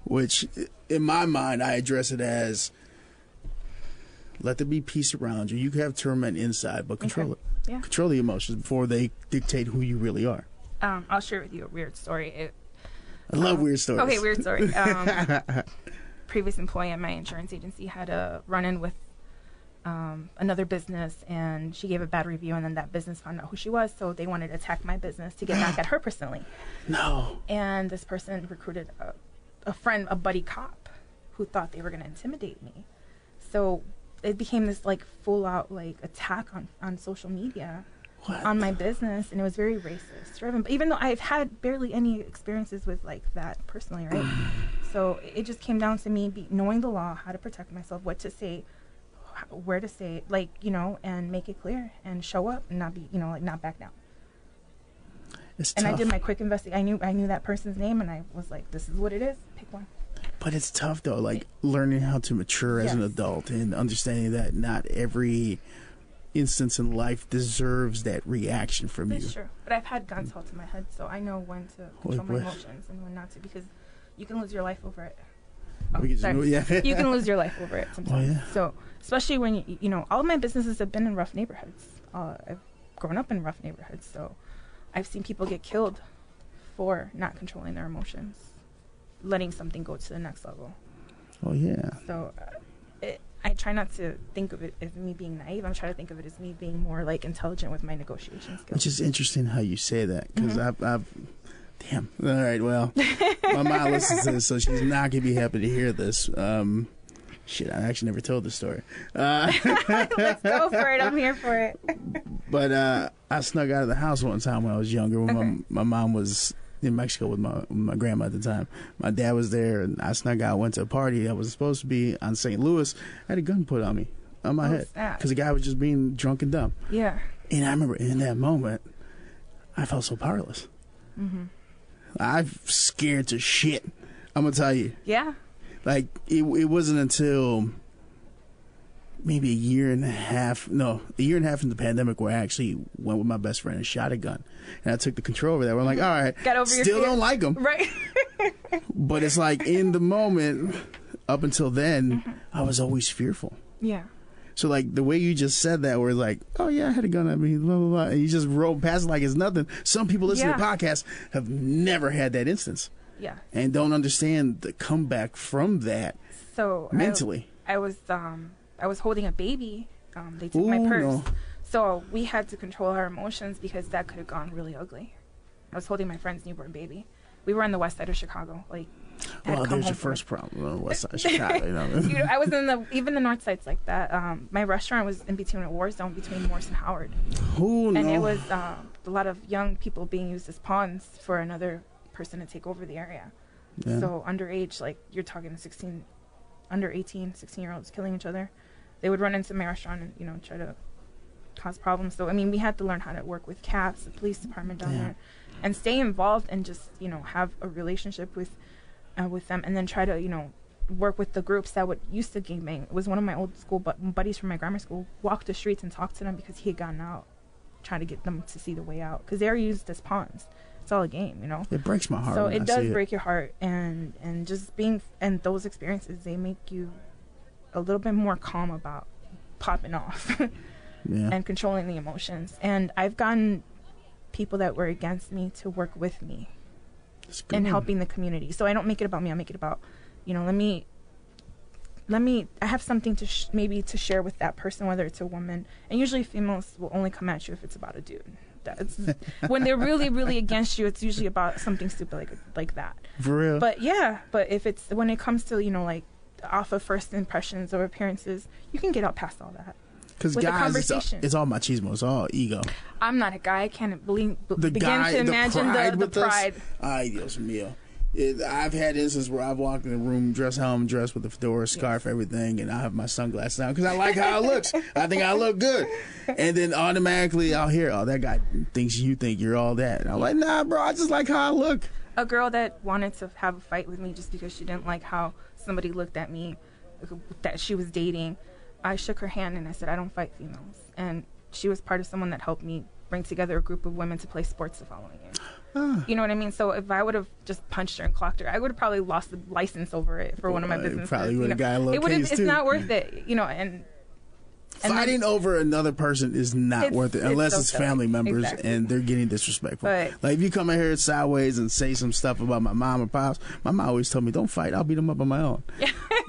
Which, in my mind, I address it as let there be peace around you. You can have torment inside, but control Okay. it. Yeah. Control the emotions before they dictate who you really are. Um, I'll share with you a weird story. It, I love weird stories. okay, weird story. Um, previous employee at my insurance agency had a run-in with um, another business, and she gave a bad review, and then that business found out who she was, so they wanted to attack my business to get back at her personally. No. and this person recruited a, a friend, a buddy cop, who thought they were going to intimidate me. So it became this like full out like attack on on social media What? on my business, and it was very racist driven. But even though I've had barely any experiences with like that personally, right? so it just came down to me be, knowing the law, how to protect myself, what to say. Where to say, it, like you know, and make it clear, and show up, and not be, you know, like not back down It's and tough. I did my quick investigation. I knew I knew that person's name, and I was like, "This is what it is. Pick one." But it's tough though, like learning how to mature as an adult and understanding that not every instance in life deserves that reaction from you. That's true. But I've had guns held to my head, so I know when to control my what? emotions and when not to, because you can lose your life over it. We can just sorry. move- yeah. you can lose your life over it sometimes. yeah. So especially when you, you know all my businesses have been in rough neighborhoods. Uh, I've grown up in rough neighborhoods, so I've seen people get killed for not controlling their emotions, letting something go to the next level. Oh yeah. So uh, it, I try not to think of it as me being naive. I'm trying to think of it as me being more like intelligent with my negotiation skills. Which is interesting how you say that because Mhm. I've, I've, damn. All right, well, my mom listens to this, so she's not gonna be happy to hear this. Um, shit, I actually never told the story. Uh, Let's go for it. I'm here for it. but uh, I snuck out of the house one time when I was younger when Okay. my, my mom was in Mexico with my my grandma at the time. My dad was there, and I snuck out. Went to a party that was supposed to be on St. Louis. I had a gun put on me on my Oh, head because the guy was just being drunk and dumb. Yeah. And I remember in that moment, I felt so powerless. hmm I'm scared to shit. I'm gonna tell you, Yeah. like it. It wasn't until maybe a year and a half, no, a year and a half in the pandemic where I actually went with my best friend and shot a gun, and I took the control over that. Where I'm like, all right, Got over still don't like them. Right. but it's like in the moment. Up until then, I was always fearful. yeah. So like the way you just said that, where it's like, oh yeah, I had a gun at me, blah blah blah, and you just rolled past it like it's nothing. Some people listening to podcasts have never had that instance Yeah. and don't understand the comeback from that So I- mentally. I, was um I was holding a baby. Um, they took my purse. no. So we had to control our emotions because that could have gone really ugly. I was holding my friend's newborn baby. We were on the west side of Chicago. Like, Well, there's your first problem on the west side of Chicago. You know, you know, I was in the even the north sides like that. Um, my restaurant was in between a war zone between Morris and Howard, who and knows? it was uh, a lot of young people being used as pawns for another person to take over the area. Yeah. So underage, like you're talking 16, under 18, 16 year olds killing each other. They would run into my restaurant and you know try to cause problems. So I mean, we had to learn how to work with CAPS, the police department down Yeah. there, and stay involved and just you know have a relationship with uh, with them, and then try to you know work with the groups that would used to gangbang. It was one of my old school bu- buddies from my grammar school walked the streets and talked to them because he had gotten out, trying to get them to see the way out because they're used as pawns. It's all a game, you know. it breaks my heart. So it I does break your heart, and and just being and those experiences they make you a little bit more calm about popping off Yeah. and controlling the emotions. And I've gotten people that were against me to work with me in helping the community. So I don't make it about me. I make it about, you know, let me, let me. I have something to sh- maybe to share with that person, whether it's a woman. And usually females will only come at you if it's about a dude. That's when they're really, really against you. It's usually about something stupid like like that. For real. But yeah, but if it's when it comes to you know like off of first impressions or appearances, you can get out past all that. Because guys, it's all, it's all machismo. It's all ego. I'm not a guy. I can't believe, The begin guy, to the imagine pride the, the pride. Ay, Dios mío. It, I've had instances where I've walked in a room dressed how I'm dressed with a fedora, scarf, everything, and I have my sunglasses on because I like how it looks. I think I look good. And then automatically I'll hear, oh, that guy thinks you think you're all that. And I'm like, nah, bro, I just like how I look. a girl that wanted to have a fight with me just because she didn't like how somebody looked at me that she was dating. I shook her hand and I said, I don't fight females. And she was part of someone that helped me bring together a group of women to play sports the following year. Ah. You know what I mean? So if I would have just punched her and clocked her, I would have probably lost the license over it for one of my businesses. probably would've know? got a little it case, It's too. not worth it, you know. And And Fighting over another person is not It's- worth it it's unless so it's family members Exactly. and they're getting disrespectful. But- like if you come in here sideways and say some stuff about my mom or pops, my mom always told me, "Don't fight. I'll beat them up on my own."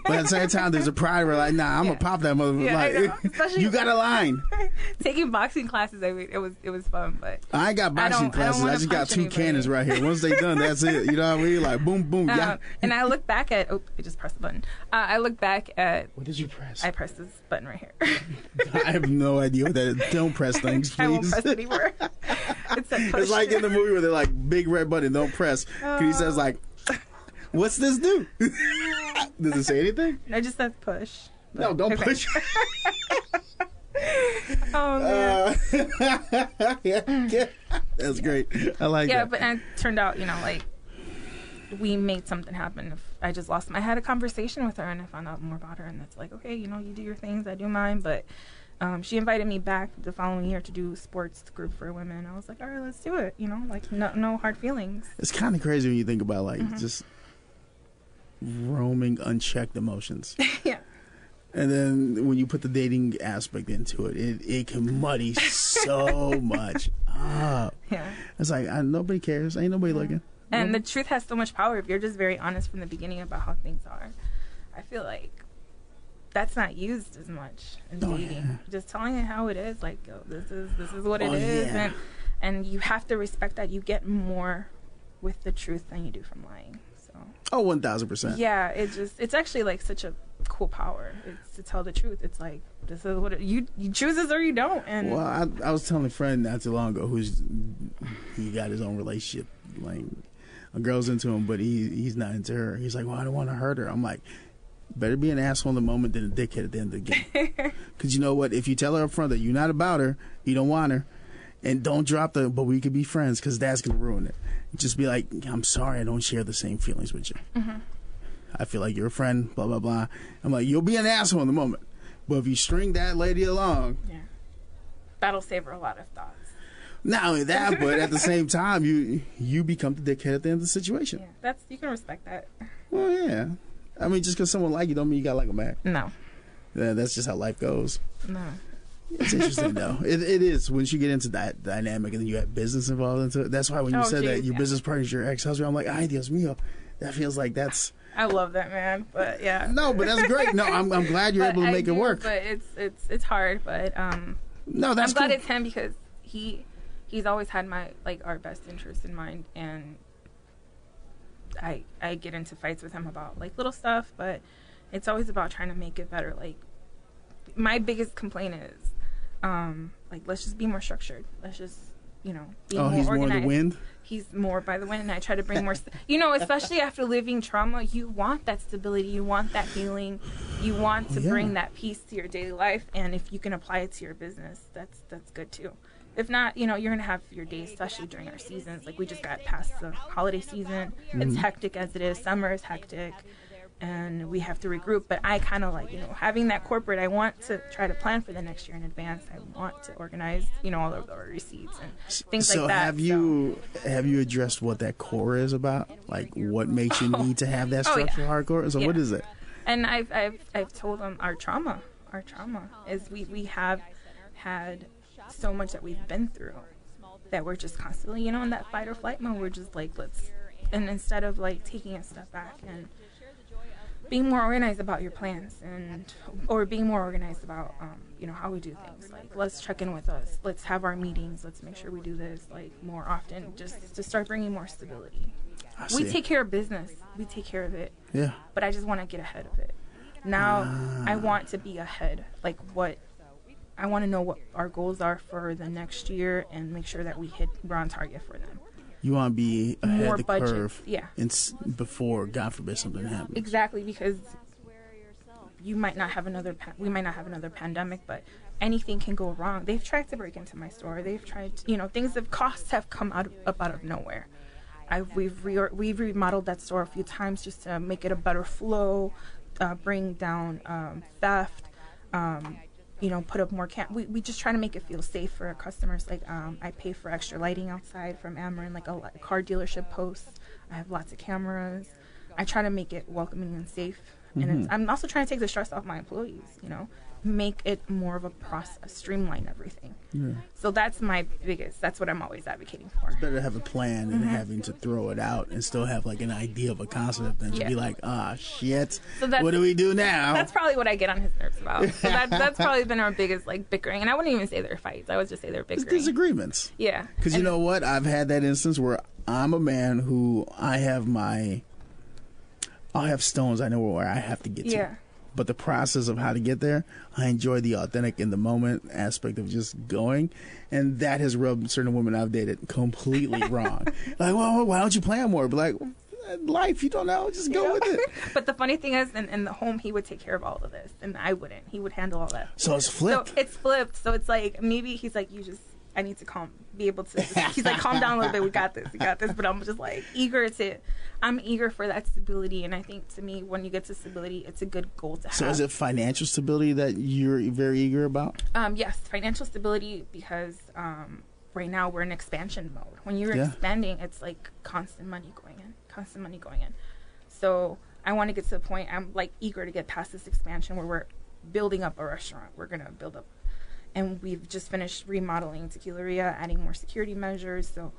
but at the same time, there's a pride where like, "Nah, I'm Yeah. gonna pop that motherfucker." Yeah, like, you got a line. taking boxing classes, I mean, it was it was fun, but I ain't got boxing I classes. I, wanna just got two anybody. cannons right here. Once they done, that's it. You know what I mean? Like boom, boom, uh, yeah. and I look back at oh, I just pressed the button. Uh, I look back at What did you press? I pressed this button right here. I have no idea what that is. Don't press things, I won't please. press anymore. it's a push. It's like in the movie where they're like big red button, don't press. 'Cause he says like, "What's this do?" Does it say anything? I just said push. No, don't Okay. push. Oh man. Uh, yeah, yeah. That's great. I like it. yeah, that. but it turned out, you know, like we made something happen. If I just lost, I had a conversation with her and I found out more about her, and it's like, okay, you know, you do your things, I do mine. But um, she invited me back the following year to do sports group for women. I was like, all right, let's do it. You know, like no, no hard feelings. it's kind of crazy when you think about like Mm-hmm. just roaming unchecked emotions. yeah, And then when you put the dating aspect into it, it, it can muddy so much up. yeah. It's like I, nobody cares. Ain't nobody looking. And mm-hmm. the truth has so much power if you're just very honest from the beginning about how things are. I feel like that's not used as much in Oh, dating. yeah. Just telling it how it is, like yo, this is this is what it Oh, is, yeah. and and you have to respect that. You get more with the truth than you do from lying. So Oh, one thousand percent. yeah, it just it's actually like such a cool power. It's to tell the truth. It's like this is what it, you you choose this or you don't. And Well, I, I was telling a friend not too long ago who's he got his own relationship. Like a girl's into him, but he he's not into her. He's like, well, I don't want to hurt her. I'm like, better be an asshole in the moment than a dickhead at the end of the game. Because you know what? If you tell her up front that you're not about her, you don't want her, and don't drop the but we could be friends because that's gonna ruin it. Just be like, I'm sorry, I don't share the same feelings with you. Mm-hmm. I feel like you're a friend. Blah blah blah. I'm like, you'll be an asshole in the moment, but if you string that lady along. yeah, that'll save her a lot of thoughts. Not only that, but at the same time, you you become the dickhead at the end of the situation. Yeah, that's you can respect that. Well, yeah. I mean, just because someone like you, don't mean you got to like them back. No, Yeah, that's just how life goes. no. It's interesting though. It, it is once you get into that dynamic and then you have business involved into it. That's why when you Oh, said that your yeah. business partner is your ex husband, I'm like, ay Dios mío. That feels like that's I love that man, but yeah. no, but that's great. No, I'm I'm glad you're able to make it work. But it's it's it's hard. But um, No, that's I'm glad it's him because he he's always had my like our best interest in mind, and I I get into fights with him about like little stuff, but it's always about trying to make it better. Like my biggest complaint is um like let's just be more structured. Let's just you know be oh, more he's more organized the wind. he's more by the wind and i try to bring more st- you know especially after living trauma you want that stability you want that healing you want to Yeah. bring that peace to your daily life and if you can apply it to your business that's that's good too if not you know you're gonna have your days especially during our seasons like we just got past the holiday season it's mm-hmm. hectic as it is summer is hectic and we have to regroup but i kind of like you know having that corporate i want to try to plan for the next year in advance i want to organize you know all of our receipts and things so like that have so- you have you addressed what that core is about? Like what makes you oh, need to have that Oh, yeah. hardcore? So what Yeah. is it? and I've I've I've told them our trauma, our trauma is we we have had so much that we've been through that we're just constantly, you know, in that fight or flight mode. We're just like let's, and instead of like taking a step back and being more organized about your plans and or being more organized about um, you know how we do things like let's check in with us let's have our meetings let's make sure we do this like more often just to start bringing more stability we take care of business we take care of it yeah. but i just want to get ahead of it now i want to be ahead like what i want to know what our goals are for the next year and make sure that we hit we're on target for them You want to be ahead more of the budget curve. yeah And s- before, God forbid, something happens. Exactly, because you might not have another. Pa- we might not have another pandemic, but anything can go wrong. They've tried to break into my store. They've tried, to, you know, things of costs have come out of, up out of nowhere. I we've re- we've remodeled that store a few times just to make it a better flow, uh, bring down um, theft. Um, you know, put up more cam. We, we just try to make it feel safe for our customers. Like, um, I pay for extra lighting outside from Amarin, like a, car dealership posts. I have lots of cameras. I try to make it welcoming and safe. And it's, I'm also trying to take the stress off my employees, you know, make it more of a process, streamline everything. Yeah. So that's my biggest, that's what I'm always advocating for. It's Better to have a plan than Mm-hmm. having to throw it out and still have like an idea of a concept than to Yeah. be like, ah, shit. So that's- what do we do now? That's probably what I get on his nerves about. So that, that's probably been our biggest like bickering. And I wouldn't even say they're fights. I would just say they're It's disagreements. Yeah. Because you know what? I've had that instance where I'm a man who I have my, I'll have stones I know where I have to get to. But the process of how to get there, I enjoy the authentic in the moment aspect of just going, and that has rubbed certain women I've dated completely wrong. Like, well, why don't you plan more? But like, life, you don't know, just go with it. But the funny thing is, in, in the home, he would take care of all of this, and I wouldn't. He would handle all that. So it's flipped. So it's flipped. So it's like maybe he's like, you just, I need to calm, be able to. He's like, calm down a little bit. We got this. We got this. But I'm just like eager to. I'm eager for that stability, and I think to me, when you get to stability, it's a good goal to have. so is it financial stability that you're very eager about? Um, yes, financial stability because um, right now we're in expansion mode. When you're Yeah. expanding, it's like constant money going in, constant money going in. So I want to get to the point. I'm like eager to get past this expansion where we're building up a restaurant. We're gonna build up, and we've just finished remodeling Tequileria, adding more security measures. So,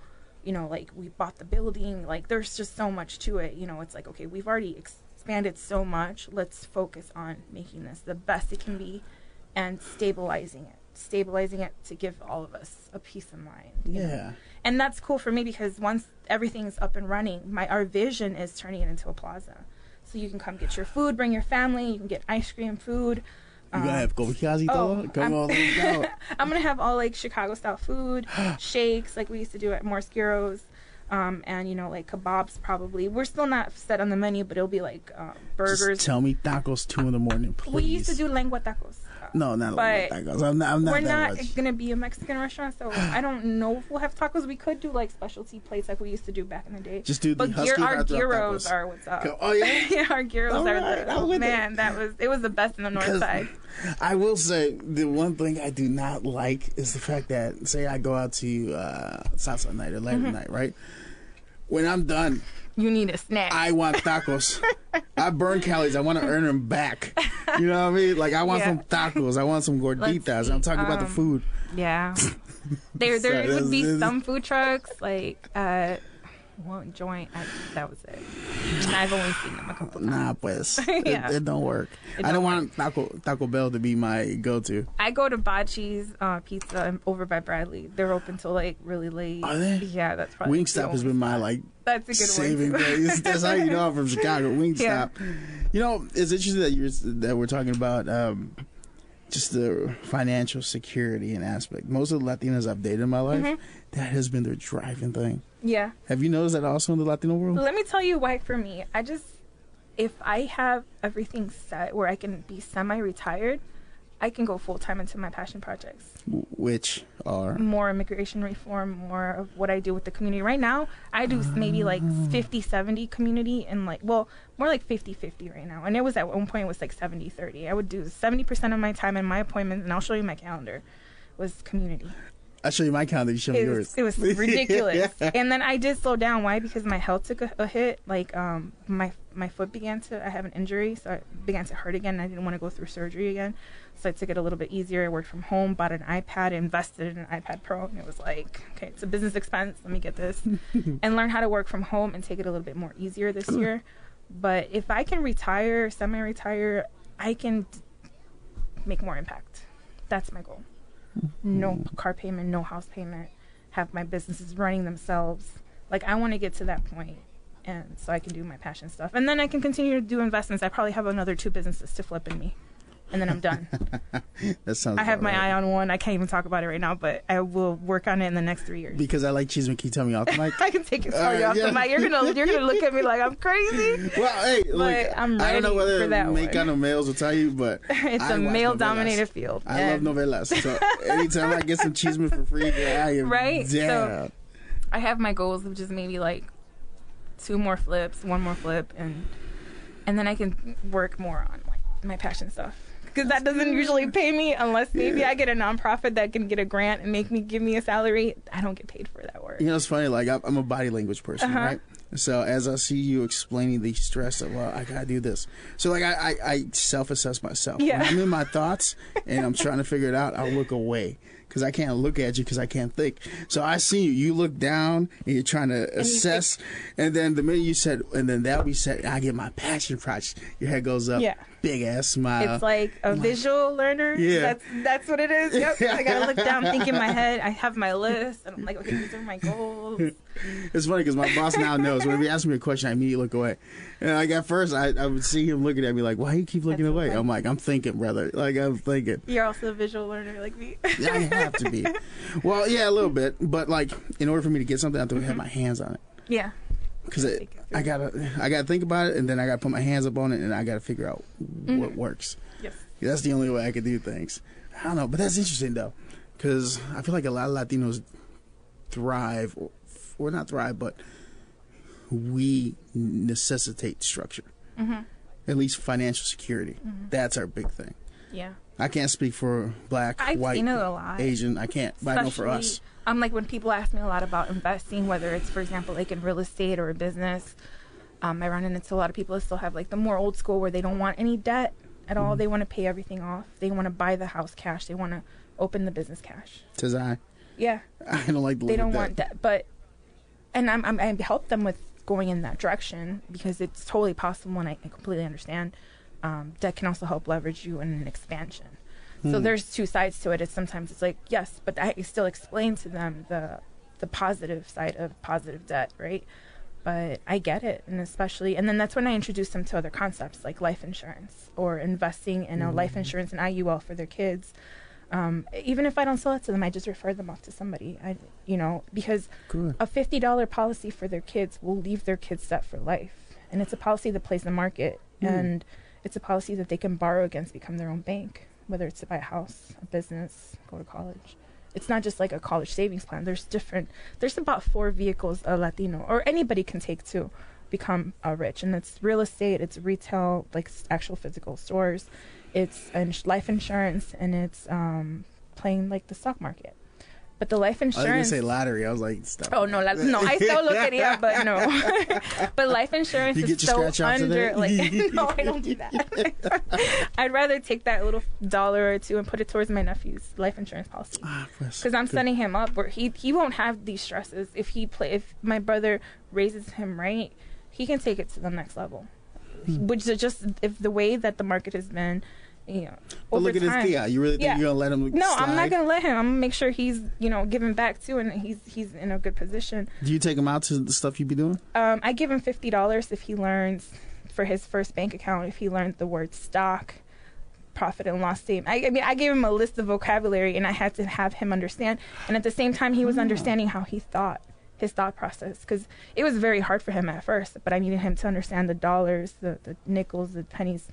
you know, like we bought the building. Like there's just so much to it. You know, it's like okay, we've already expanded so much. Let's focus on making this the best it can be and stabilizing it stabilizing it to give all of us a peace of mind you know? Yeah. and that's cool for me because once everything's up and running my our vision is turning it into a plaza so you can come get your food bring your family you can get ice cream food You gonna have Kobayashi oh, though? Come I'm-. I'm gonna have all like Chicago style food, shakes like we used to do at Morsqueros, um, and you know like kebabs probably. We're still not set on the menu, but it'll be like um, burgers. Just tell me tacos two in the morning, please. we used to do lengua tacos. No, not But like tacos. I'm not. I'm not we're not much. gonna be a Mexican restaurant, so I don't know if we'll have tacos. We could do like specialty plates like we used to do back in the day. Just do the but husky our gyros tacos. are what's up. Go- Oh yeah. yeah, our gyros All are the with it. man. That was it was the best in the north side. I will say the one thing I do not like is the fact that say I go out to uh, Southside night or later Mm-hmm. night, right? When I'm done, You need a snack. I want tacos. I burn calories. I want to earn them back. You know what I mean? Like I want Yeah. some tacos. I want some gorditas. I'm talking about the um, food. Yeah. there there So would be some food trucks like uh one joint. I, that was it. And I've only seen them a couple times. Nah, pues. Yeah. it, it don't work. It I don't don't want Taco Taco Bell to be my go-to. I go to Bachi's uh, Pizza over by Bradley. They're open till like really late. Are they? Yeah, that's probably Wingstop has been my like That's a good saving one. too. grace. That's how you know I'm from Chicago. Wingstop. Yeah. You know, it's interesting that you're that we're talking about um, just the financial security and aspect. Most of the Latinas I've dated in my life, Mm-hmm. that has been their driving thing. yeah. Have you noticed that also in the Latino world? Let me tell you why for me. I just if I have everything set where I can be semi-retired, I can go full time into my passion projects. Which are more immigration reform, more of what I do with the community. Right now, I do maybe like ah. 50 70 community and like, well, more like 50 50 right now. And it was at one point, it was like 70 30. I would do 70% of my time in my appointments, and I'll show you my calendar, was community. I'll show you my calendar. You show me yours. it was ridiculous. Yeah. And then I did slow down. Why? Because my health took a, a hit. Like, um, my my foot began to, I have an injury, so it began to hurt again. And I didn't want to go through surgery again. So I took it a little bit easier. I worked from home, bought an iPad, invested in an iPad Pro, and it was like, okay, it's a business expense. Let me get this and learn how to work from home and take it a little bit more easier this year. But if I can retire, semi-retire, I can d- make more impact. That's my goal. No mm. car payment, no house payment. Have my businesses running themselves. Like I want to get to that point, and so I can do my passion stuff, and then I can continue to do investments. I probably have another two businesses to flip in me, and then I'm done. That sounds. I have my right. eye on one. I can't even talk about it right now, but I will work on it in the next three years. because I like cheese. Can you tell me off the mic? I can take it tell you off yeah. the mic. You're gonna you're gonna look at me like I'm crazy. Well, hey, look, I'm I don't know whether for that make one. kind of males will tell you, but It's I a male dominated field. I love novelas. So anytime I get some cheeseman for free, I am Right? So- I have my goals of just maybe like two more flips, one more flip, and and then I can work more on like my passion stuff. Because that doesn't usually pay me unless maybe Yeah. I get a nonprofit that can get a grant and make me give me a salary. I don't get paid for that work. You know, it's funny. Like I'm I'm a body language person, Uh-huh. right? So as I see you explaining the stress of, well, I gotta do this. So like I I, I self assess myself. Yeah. When I'm in my thoughts and I'm trying to figure it out, I'll look away because I can't look at you because I can't think. So I see you. You look down and you're trying to assess, and then the minute you said, and then that we said, I get my passion project. Your head goes up. Yeah. Big ass smile. It's like a visual learner. Yeah. That's that's what it is. Yep. I gotta look down, think in my head. I have my list, and I'm like, okay, these are my goals. It's funny because my boss now knows whenever he asks me a question, I immediately look away. And like at first, I, I would see him looking at me like, "Why you keep looking That's away?" I'm like, "I'm thinking, brother. Like I'm thinking. You're also a visual learner like me. I have to be. Well, yeah, a little bit, but like in order for me to get something, I have to have my hands on it yeah. because I gotta I gotta think about it, and then I gotta put my hands up on it, and I gotta figure out what works. Yes. That's the only way I can do things. I don't know, but that's interesting though, because I feel like a lot of Latinos thrive, or, or not thrive, but we necessitate structure. Mm-hmm. At least financial security. That's our big thing. Yeah. I can't speak for black, I've white, seen it a lot. Asian. I can't, but I know for us. Especially, Um, like when people ask me a lot about investing, whether it's, for example, like in real estate or a business, um, I run into a lot of people that still have like the more old school where they don't want any debt at Mm-hmm. all. They want to pay everything off. They want to buy the house cash. They want to open the business cash. Says I. Yeah. I don't like the they don't want that. debt, but and I'm, I'm I help them with going in that direction because it's totally possible, and I, I completely understand. Um, debt can also help leverage you in an expansion. So Hmm. there's two sides to it. It's sometimes it's like yes, but I still explain to them the the positive side of positive debt, right? But I get it, and especially, and then that's when I introduce them to other concepts like life insurance or investing in a life insurance and IUL for their kids. Um, even if I don't sell it to them, I just refer them off to somebody. I, you know, because Good. a fifty dollar policy for their kids will leave their kids set for life, and it's a policy that plays the market, Hmm. and it's a policy that they can borrow against, become their own bank, whether it's to buy a house, a business, go to college. It's not just like a college savings plan. There's different. There's about four vehicles a Latino or anybody can take to become uh, rich, and it's real estate, it's retail, like actual physical stores, it's life insurance, and it's um, playing like the stock market. But the life I was gonna say lottery. I was like, stop. Oh no, la- no! I still look at it, but no. but life insurance You is so under. Like, no, I don't do that. I'd rather take that little dollar or two and put it towards my nephew's life insurance policy Ah, because I'm Good. setting him up where he he won't have these stresses if he play if my brother raises him right, he can take it to the next level. Hmm. Which is just if the way that the market has been, you know, But look at time. his Thea. You really think Yeah. you're gonna let him? No, I'm not gonna let him. I'm gonna make sure he's you know giving back too, and he's he's in a good position. Do you take him out to the stuff you be doing? Um, I give him fifty dollars if he learns for his first bank account. If he learns the word stock, profit and loss statement. I, I mean, I gave him a list of vocabulary, and I had to have him understand. And at the same time, he was understanding how he thought, his thought process, because it was very hard for him at first. But I needed him to understand the dollars, the the nickels, the pennies.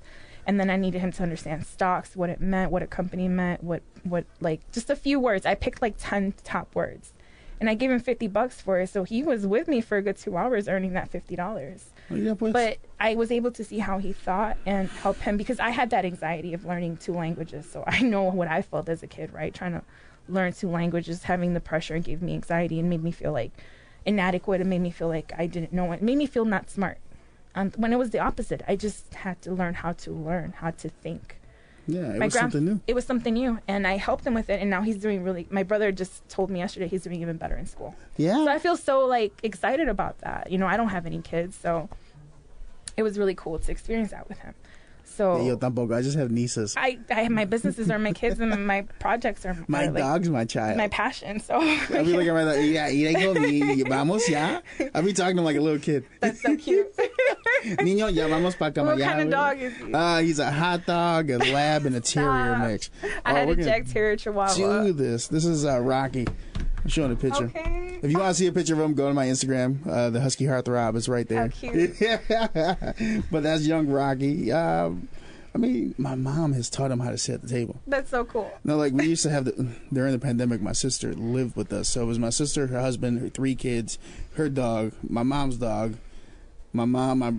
And then I needed him to understand stocks, what it meant, what a company meant, what, what like just a few words. I picked like ten top words, and I gave him fifty bucks for it. So he was with me for a good two hours, earning that fifty dollars Oh, yeah, but I was able to see how he thought and help him because I had that anxiety of learning two languages. So I know what I felt as a kid, right? Trying to learn two languages, having the pressure gave me anxiety and made me feel like inadequate. It made me feel like I didn't know it. it made me feel not smart. And when it was the opposite, I just had to learn how to learn how to think. yeah, it my was something new. It was something new, and I helped him with it. And now he's doing really. My brother just told me yesterday he's doing even better in school. Yeah. So I feel so like excited about that. You know, I don't have any kids, so it was really cool to experience that with him. So yo tampoco. I just have nieces. I, I my businesses are my kids and my projects are My are, like, dog's my child. my passion. So I'll be looking at my dog. Yeah, y conmigo. Vamos ya. I'll be talking to him like a little kid. that's so cute. Niño, ya vamos para cama. what kind of dog is he? Uh, he's a hot dog, a lab, and a terrier mix. I Oh, had a Jack Terrier Chihuahua. Do this. This is uh, Rocky. I'm showing a picture. Okay. If you want to see a picture of him, go to my Instagram. Uh, the Husky Heartthrob is right there. How cute. but that's young Rocky. Um, I mean, my mom has taught him how to sit at the table. That's so cool. No, like we used to have the during the pandemic. My sister lived with us, so it was my sister, her husband, her three kids, her dog, my mom's dog, my mom, my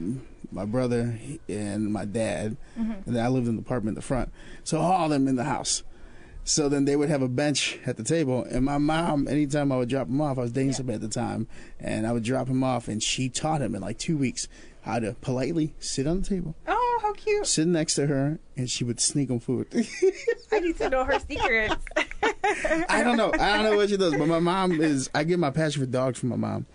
my brother, and my dad. And then I lived in the apartment in the front, so all of them in the house. So then they would have a bench at the table, and my mom, anytime I would drop him off, I was dating somebody at the time, and I would drop him off, and she taught him in like two weeks how to politely sit on the table, Oh, how cute. sit next to her, and she would sneak him food. I need to know her secrets. I don't know. I don't know what she does, but my mom is. I get my passion for dogs from my mom.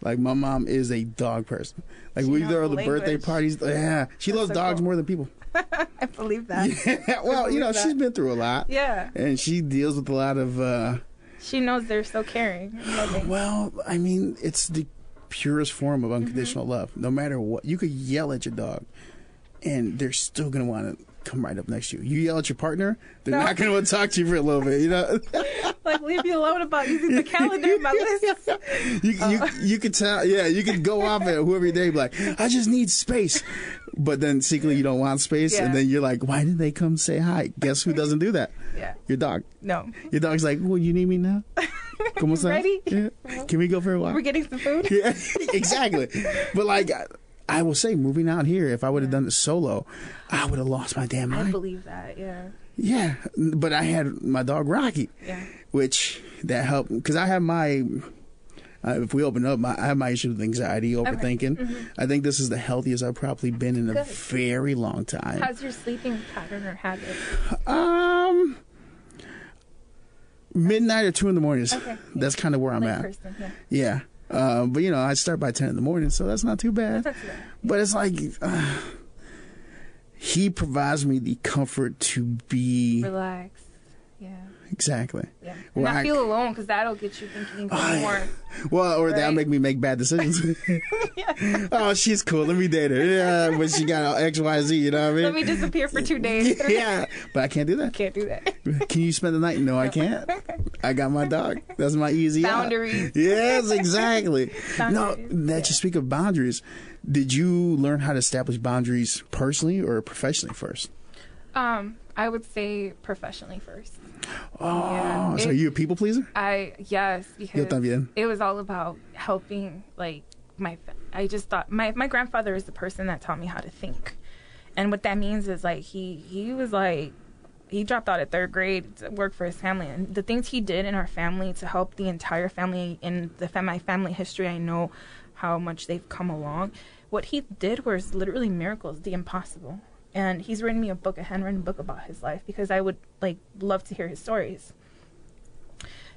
Like my mom is a dog person. Like She we throw the the birthday parties. Yeah, she That's loves so dogs cool. more than people. I believe that. Yeah, well, you know, that. she's been through a lot, Yeah. and she deals with a lot of. uh She knows they're so caring. Well, I mean, it's the purest form Mm-hmm. of unconditional love. No matter what, you could yell at your dog, and they're still gonna want to come right up next to you. You yell at your partner, they're No. not gonna want to talk to you for a little bit. You know. like, leave me alone about using the calendar in my list. Uh. You, you you could tell, yeah, you could go off at whoever they be like, I just need space, but then secretly you don't want space, Yeah. and then you're like, why did they come say hi? Guess who doesn't do that? Yeah. Your dog. No. Your dog's like, well, you need me now. ¿Cómo estás? Ready? Yeah. Uh-huh. Can we go for a walk? We're getting some food. yeah, exactly. But like, I, will say, moving out here, if I would have done it solo, I would have lost my damn mind. I believe that. Yeah. Yeah, but I had my dog Rocky Yeah. which that helped because I have my. Uh, if we open up, my, I have my issue with anxiety, overthinking. I think this is the healthiest I've probably been in a very long time. How's your sleeping pattern or habit? Um, midnight or two in the mornings. Okay. That's kind of where I'm at. person. Yeah. Yeah, uh, but you know, I start by ten in the morning, so that's not too bad. But it's like uh, he provides me the comfort to be Relax. Exactly. Yeah. Well, not I- feel alone because that'll get you thinking Oh, more. Well, or that'll make me make bad decisions. oh, she's cool. Let me date her. Yeah, but she got X, Y, Z. You know what I mean? Let me disappear for two days. yeah, but I can't do that. Can't do that. Can you spend the night? No, I can't. I got my dog. That's my easy out. Yes, exactly. no, that yeah. you speak of boundaries. Did you learn how to establish boundaries personally or professionally first? Um, I would say professionally first. Oh, Yeah. so It- are you a people pleaser? I yes Yo también. it was all about helping like my I just thought my my grandfather is the person that taught me how to think. And what that means is like he he was like he dropped out at third grade to work for his family and the things he did in our family to help the entire family in the fam- my family history I know how much they've come along. What he did was literally miracles, the impossible. And he's written me a book, a handwritten book about his life because I would like love to hear his stories.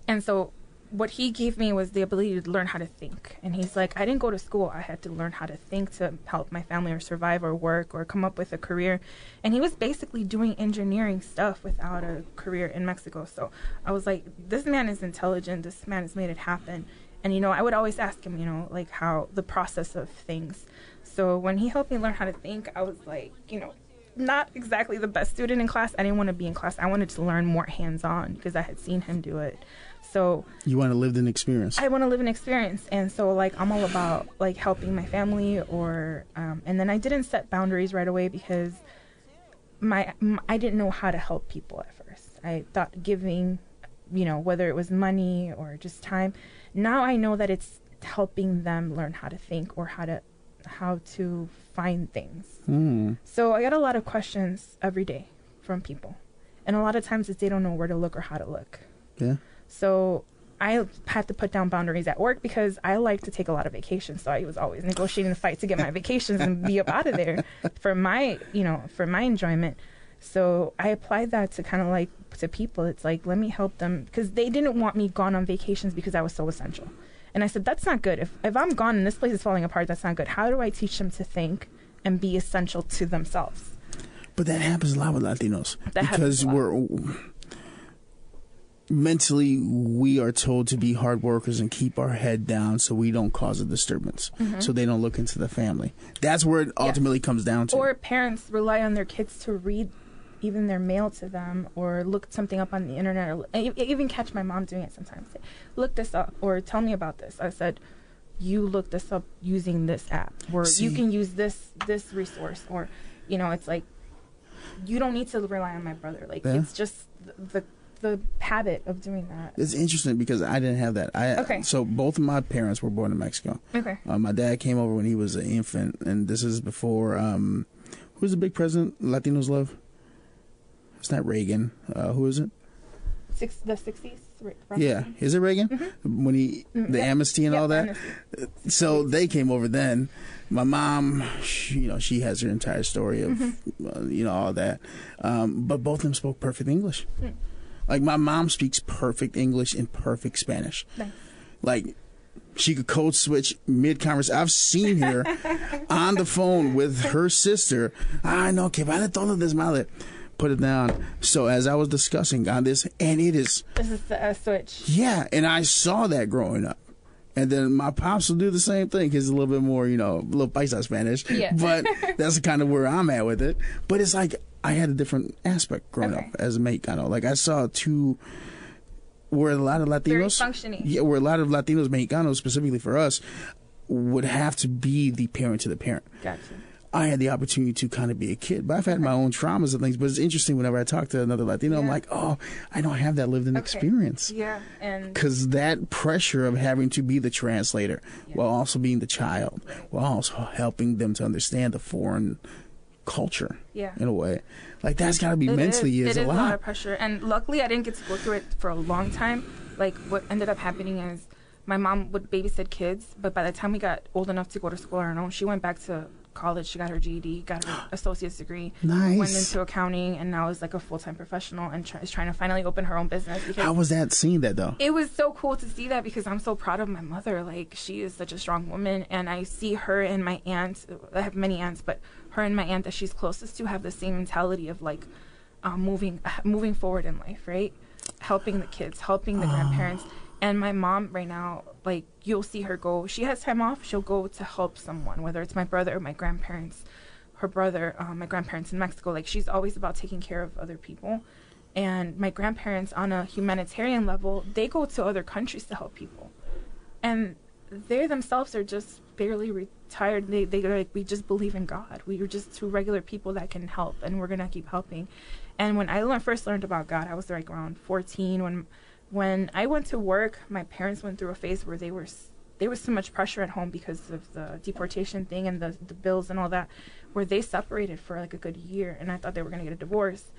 And so what he gave me was the ability to learn how to think. And he's like, I didn't go to school. I had to learn how to think to help my family or survive or work or come up with a career. And he was basically doing engineering stuff without a career in Mexico. So I was like, this man is intelligent. This man has made it happen. And, you know, I would always ask him, you know, like how the process of things. So when he helped me learn how to think, I was like, you know, not exactly the best student in class. I didn't want to be in class. I wanted to learn more hands on because I had seen him do it. So You want to live an experience. I want to live an experience, and so like I'm all about like helping my family, or um, and then I didn't set boundaries right away because my I didn't know how to help people at first. I thought giving, you know, whether it was money or just time. Now I know that it's helping them learn how to think or how to how to find things. Hmm. So I get a lot of questions every day from people, and a lot of times it's they don't know where to look or how to look. Yeah. So I had to put down boundaries at work because I like to take a lot of vacations. So I was always negotiating the fight to get my vacations and be up out of there for my, you know, for my enjoyment. So I applied that to kind of like to people. It's like let me help them because they didn't want me gone on vacations because I was so essential. And I said that's not good. If if I'm gone and this place is falling apart, that's not good. How do I teach them to think and be essential to themselves. But that happens a lot with Latinos That because we're mentally we are told to be hard workers and keep our head down so we don't cause a disturbance. Mm-hmm. So they don't look into the family. That's where it ultimately comes down to. Or parents rely on their kids to read even their mail to them or look something up on the internet or I even catch my mom doing it sometimes. Say, look this up or tell me about this. I said, you look this up using this app or See- you can use this this resource or you know, it's like you don't need to rely on my brother. Like Yeah. it's just the the habit of doing that. it's interesting because I didn't have that. I Okay. so both of my parents were born in Mexico. Okay. Uh, my dad came over when he was an infant, and this is before. Um, who's the big president Latinos love? It's not Reagan. Uh, who is it? Six the 60s. right, Yeah, is it Reagan? When he Mm, the yeah. amnesty and Yeah, all that. amnesty. So they came over then. My mom, she, you know, she has her entire story of, Mm-hmm. uh, you know, all that. Um, but both of them spoke perfect English. Mm. Like my mom speaks perfect English and perfect Spanish. Nice. Like she could code switch mid conversation. I've seen her on the phone with her sister. I know que vale todo desmadre. Put it down. So as I was discussing on this, and it is This is the uh, switch. yeah, and I saw that growing up. And then my pops will do the same thing. He's a little bit more, you know, a little paisa Spanish. Yeah. But that's kind of where I'm at with it. But it's like I had a different aspect growing Okay. up as a Mexicano. Like I saw two, where a lot of Latinos, yeah, where a lot of Latinos, Mexicanos specifically for us, would have to be the parent to the parent. Gotcha. I had the opportunity to kind of be a kid, but I've had my own traumas and things. But it's interesting whenever I talk to another Latino, I'm like, oh, I don't have that lived in Okay. experience Yeah, and because that pressure of having to be the translator while also being the child while also helping them to understand the foreign culture yeah. in a way like that's got to be It mentally is, is, it is a a lot lot of pressure, and luckily I didn't get to go through it for a long time. Like what ended up happening is my mom would babysit kids, but by the time we got old enough to go to school on our own, she went back to college. She got her GED, got her associate's degree, went into accounting, and now is like a full time professional and try, is trying to finally open her own business. How was that seeing that though it was so cool to see that because I'm so proud of my mother. Like she is such a strong woman, and I see her and my aunt. I have many aunts, but her and my aunt that she's closest to have the same mentality of like um, moving moving forward in life, right? Helping the kids, helping the grandparents. And my mom right now, like you'll see her go. She has time off. She'll go to help someone, whether it's my brother or my grandparents, her brother, um, my grandparents in Mexico. Like she's always about taking care of other people. And my grandparents, on a humanitarian level, they go to other countries to help people, and they themselves are just barely retired. They they like we just believe in God. We are just two regular people that can help, and we're gonna keep helping. And when I learned, first learned about God, I was like around 14 when when I went to work. My parents went through a phase where they were there was so much pressure at home because of the deportation thing and the the bills and all that, where they separated for like a good year, and I thought they were gonna get a divorce.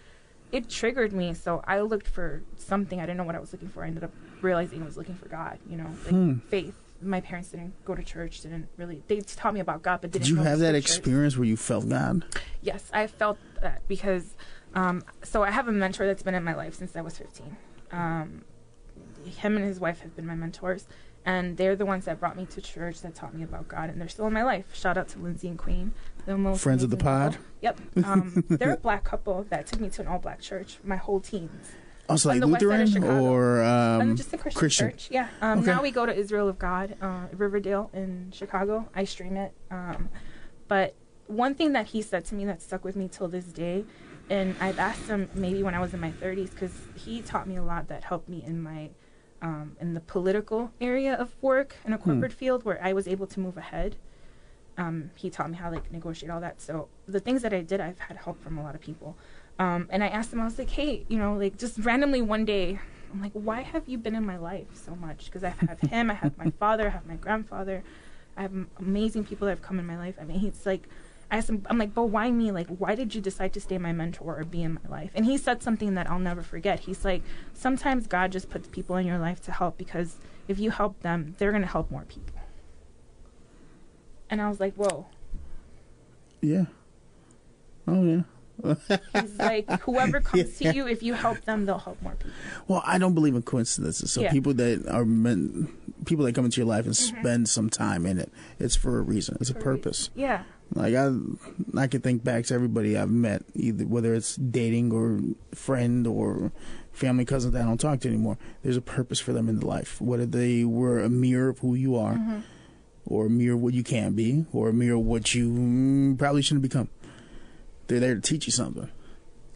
It triggered me, so I looked for something. I didn't know what I was looking for. I ended up realizing I was looking for God. You know, like Hmm. faith. My parents didn't go to church. Didn't really. They taught me about God, but didn't. did you have that experience where you felt god Yes, I felt that because, um, so I have a mentor that's been in my life since I was 15. Um, him and his wife have been my mentors, and they're the ones that brought me to church, that taught me about God, and they're still in my life. Shout out to Lindsay and Queen, the most Friends of the pod? couple. Yep, um, they're a black couple that took me to an all-black church my whole teens. also On like the west side of lutheran or Um, um, just a Christian, Christian. church. Yeah. Um, Okay. Now we go to Israel of God, uh, Riverdale in Chicago. I stream it. Um, but one thing that he said to me that stuck with me till this day, and I've asked him maybe when I was in my 30s, because he taught me a lot that helped me in my um, in the political area of work in a corporate field where I was able to move ahead. Um, he taught me how to like negotiate all that. So the things that I did, I've had help from a lot of people. Um, and I asked him, I was like, hey, you know, like just randomly one day, I'm like, why have you been in my life so much? Because I have him, I have my father, I have my grandfather, I have m- amazing people that have come in my life. I mean, he's like, I asked him, I'm like, but why me? Like, why did you decide to stay my mentor or be in my life? And he said something that I'll never forget. He's like, sometimes God just puts people in your life to help because if you help them, they're going to help more people. And I was like, whoa. yeah oh yeah He's like, whoever comes Yeah. to you, if you help them, they'll help more people. Well, I don't believe in coincidences. So Yeah. people that are meant, people that come into your life and mm-hmm. spend some time in it, it's for a reason. It's For a purpose. Yeah. Like I, I can think back to everybody I've met, either whether it's dating or friend or family cousin that I don't talk to anymore. There's a purpose for them in life, whether they were a mirror of who you are, Mm-hmm. or a mirror of what you can be, or a mirror of what you mm, probably shouldn't become. They're there to teach you something.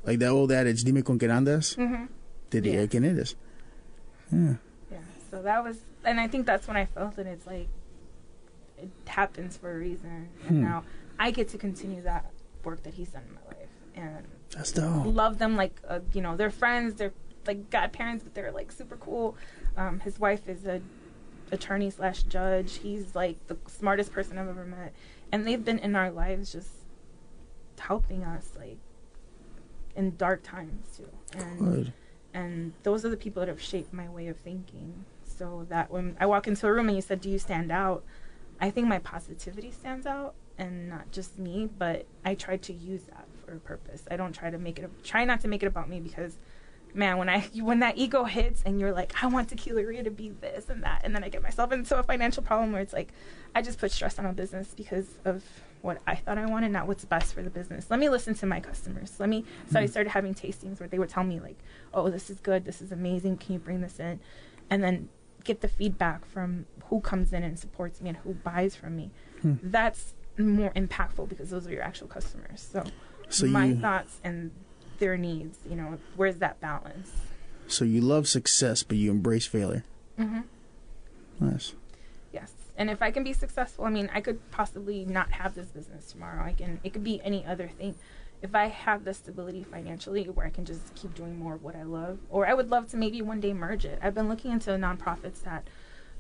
Like that old adage, "Dime con qué andas, Mm-hmm. te diré quién eres." Yeah. Yeah. So that was, and I think that's when I felt it. It's like it happens for a reason, and Hmm. now I get to continue that work that he's done in my life, and That's dope. love them like uh, you know they're friends they're like godparents but they're like super cool. Um, his wife is a attorney slash judge. He's like the smartest person i've ever met. And they've been in our lives just helping us like in dark times too. And Good. and those are the people that have shaped my way of thinking. So that when i walk into a room and you said do you stand out? I think my positivity stands out and not just me but i try to use that for a purpose. I don't try to make it try not to make it about me because man when i when that ego hits and you're like i want Tequileria to be this and that and then i get myself into a financial problem where it's like i just put stress on a business because of what i thought i wanted not what's best for the business. Let me listen to my customers. Let me so i started having tastings where they would tell me like oh this is good. This is amazing. Can you bring this in? And then get the feedback from who comes in and supports me and who buys from me. Hmm. that's more impactful because those are your actual customers so, So my you, thoughts and their needs you know where's that balance so you love success, but you embrace failure. mm-hmm. Nice. Yes. And if I can be successful, I mean, I could possibly not have this business tomorrow. I can it could be any other thing. If I have the stability financially where I can just keep doing more of what I love, or I would love to maybe one day merge it. I've been looking into nonprofits that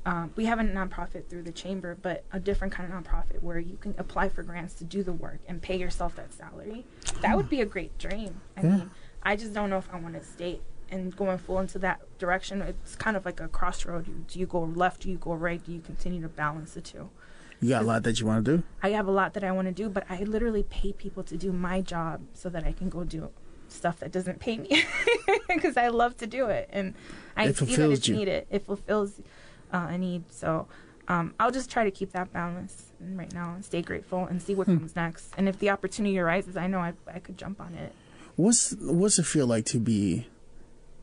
um, we have a nonprofit through the chamber, but a different kind of nonprofit where you can apply for grants to do the work and pay yourself that salary. That would be a great dream. I Yeah. mean, I just don't know if I want to stay and going full into that direction. It's kind of like a crossroad. You- Do you go left? Do you go right? Do you continue to balance the two? You got a lot that you want to do. I have a lot that I want to do, but I literally pay people to do my job so that I can go do stuff that doesn't pay me because I love to do it and I It see that it's you. needed. It fulfills uh, a need. So um, I'll just try to keep that balance right now and stay grateful and see what Hmm. comes next. And if the opportunity arises, I know I, I could jump on it. What's what's it feel like to be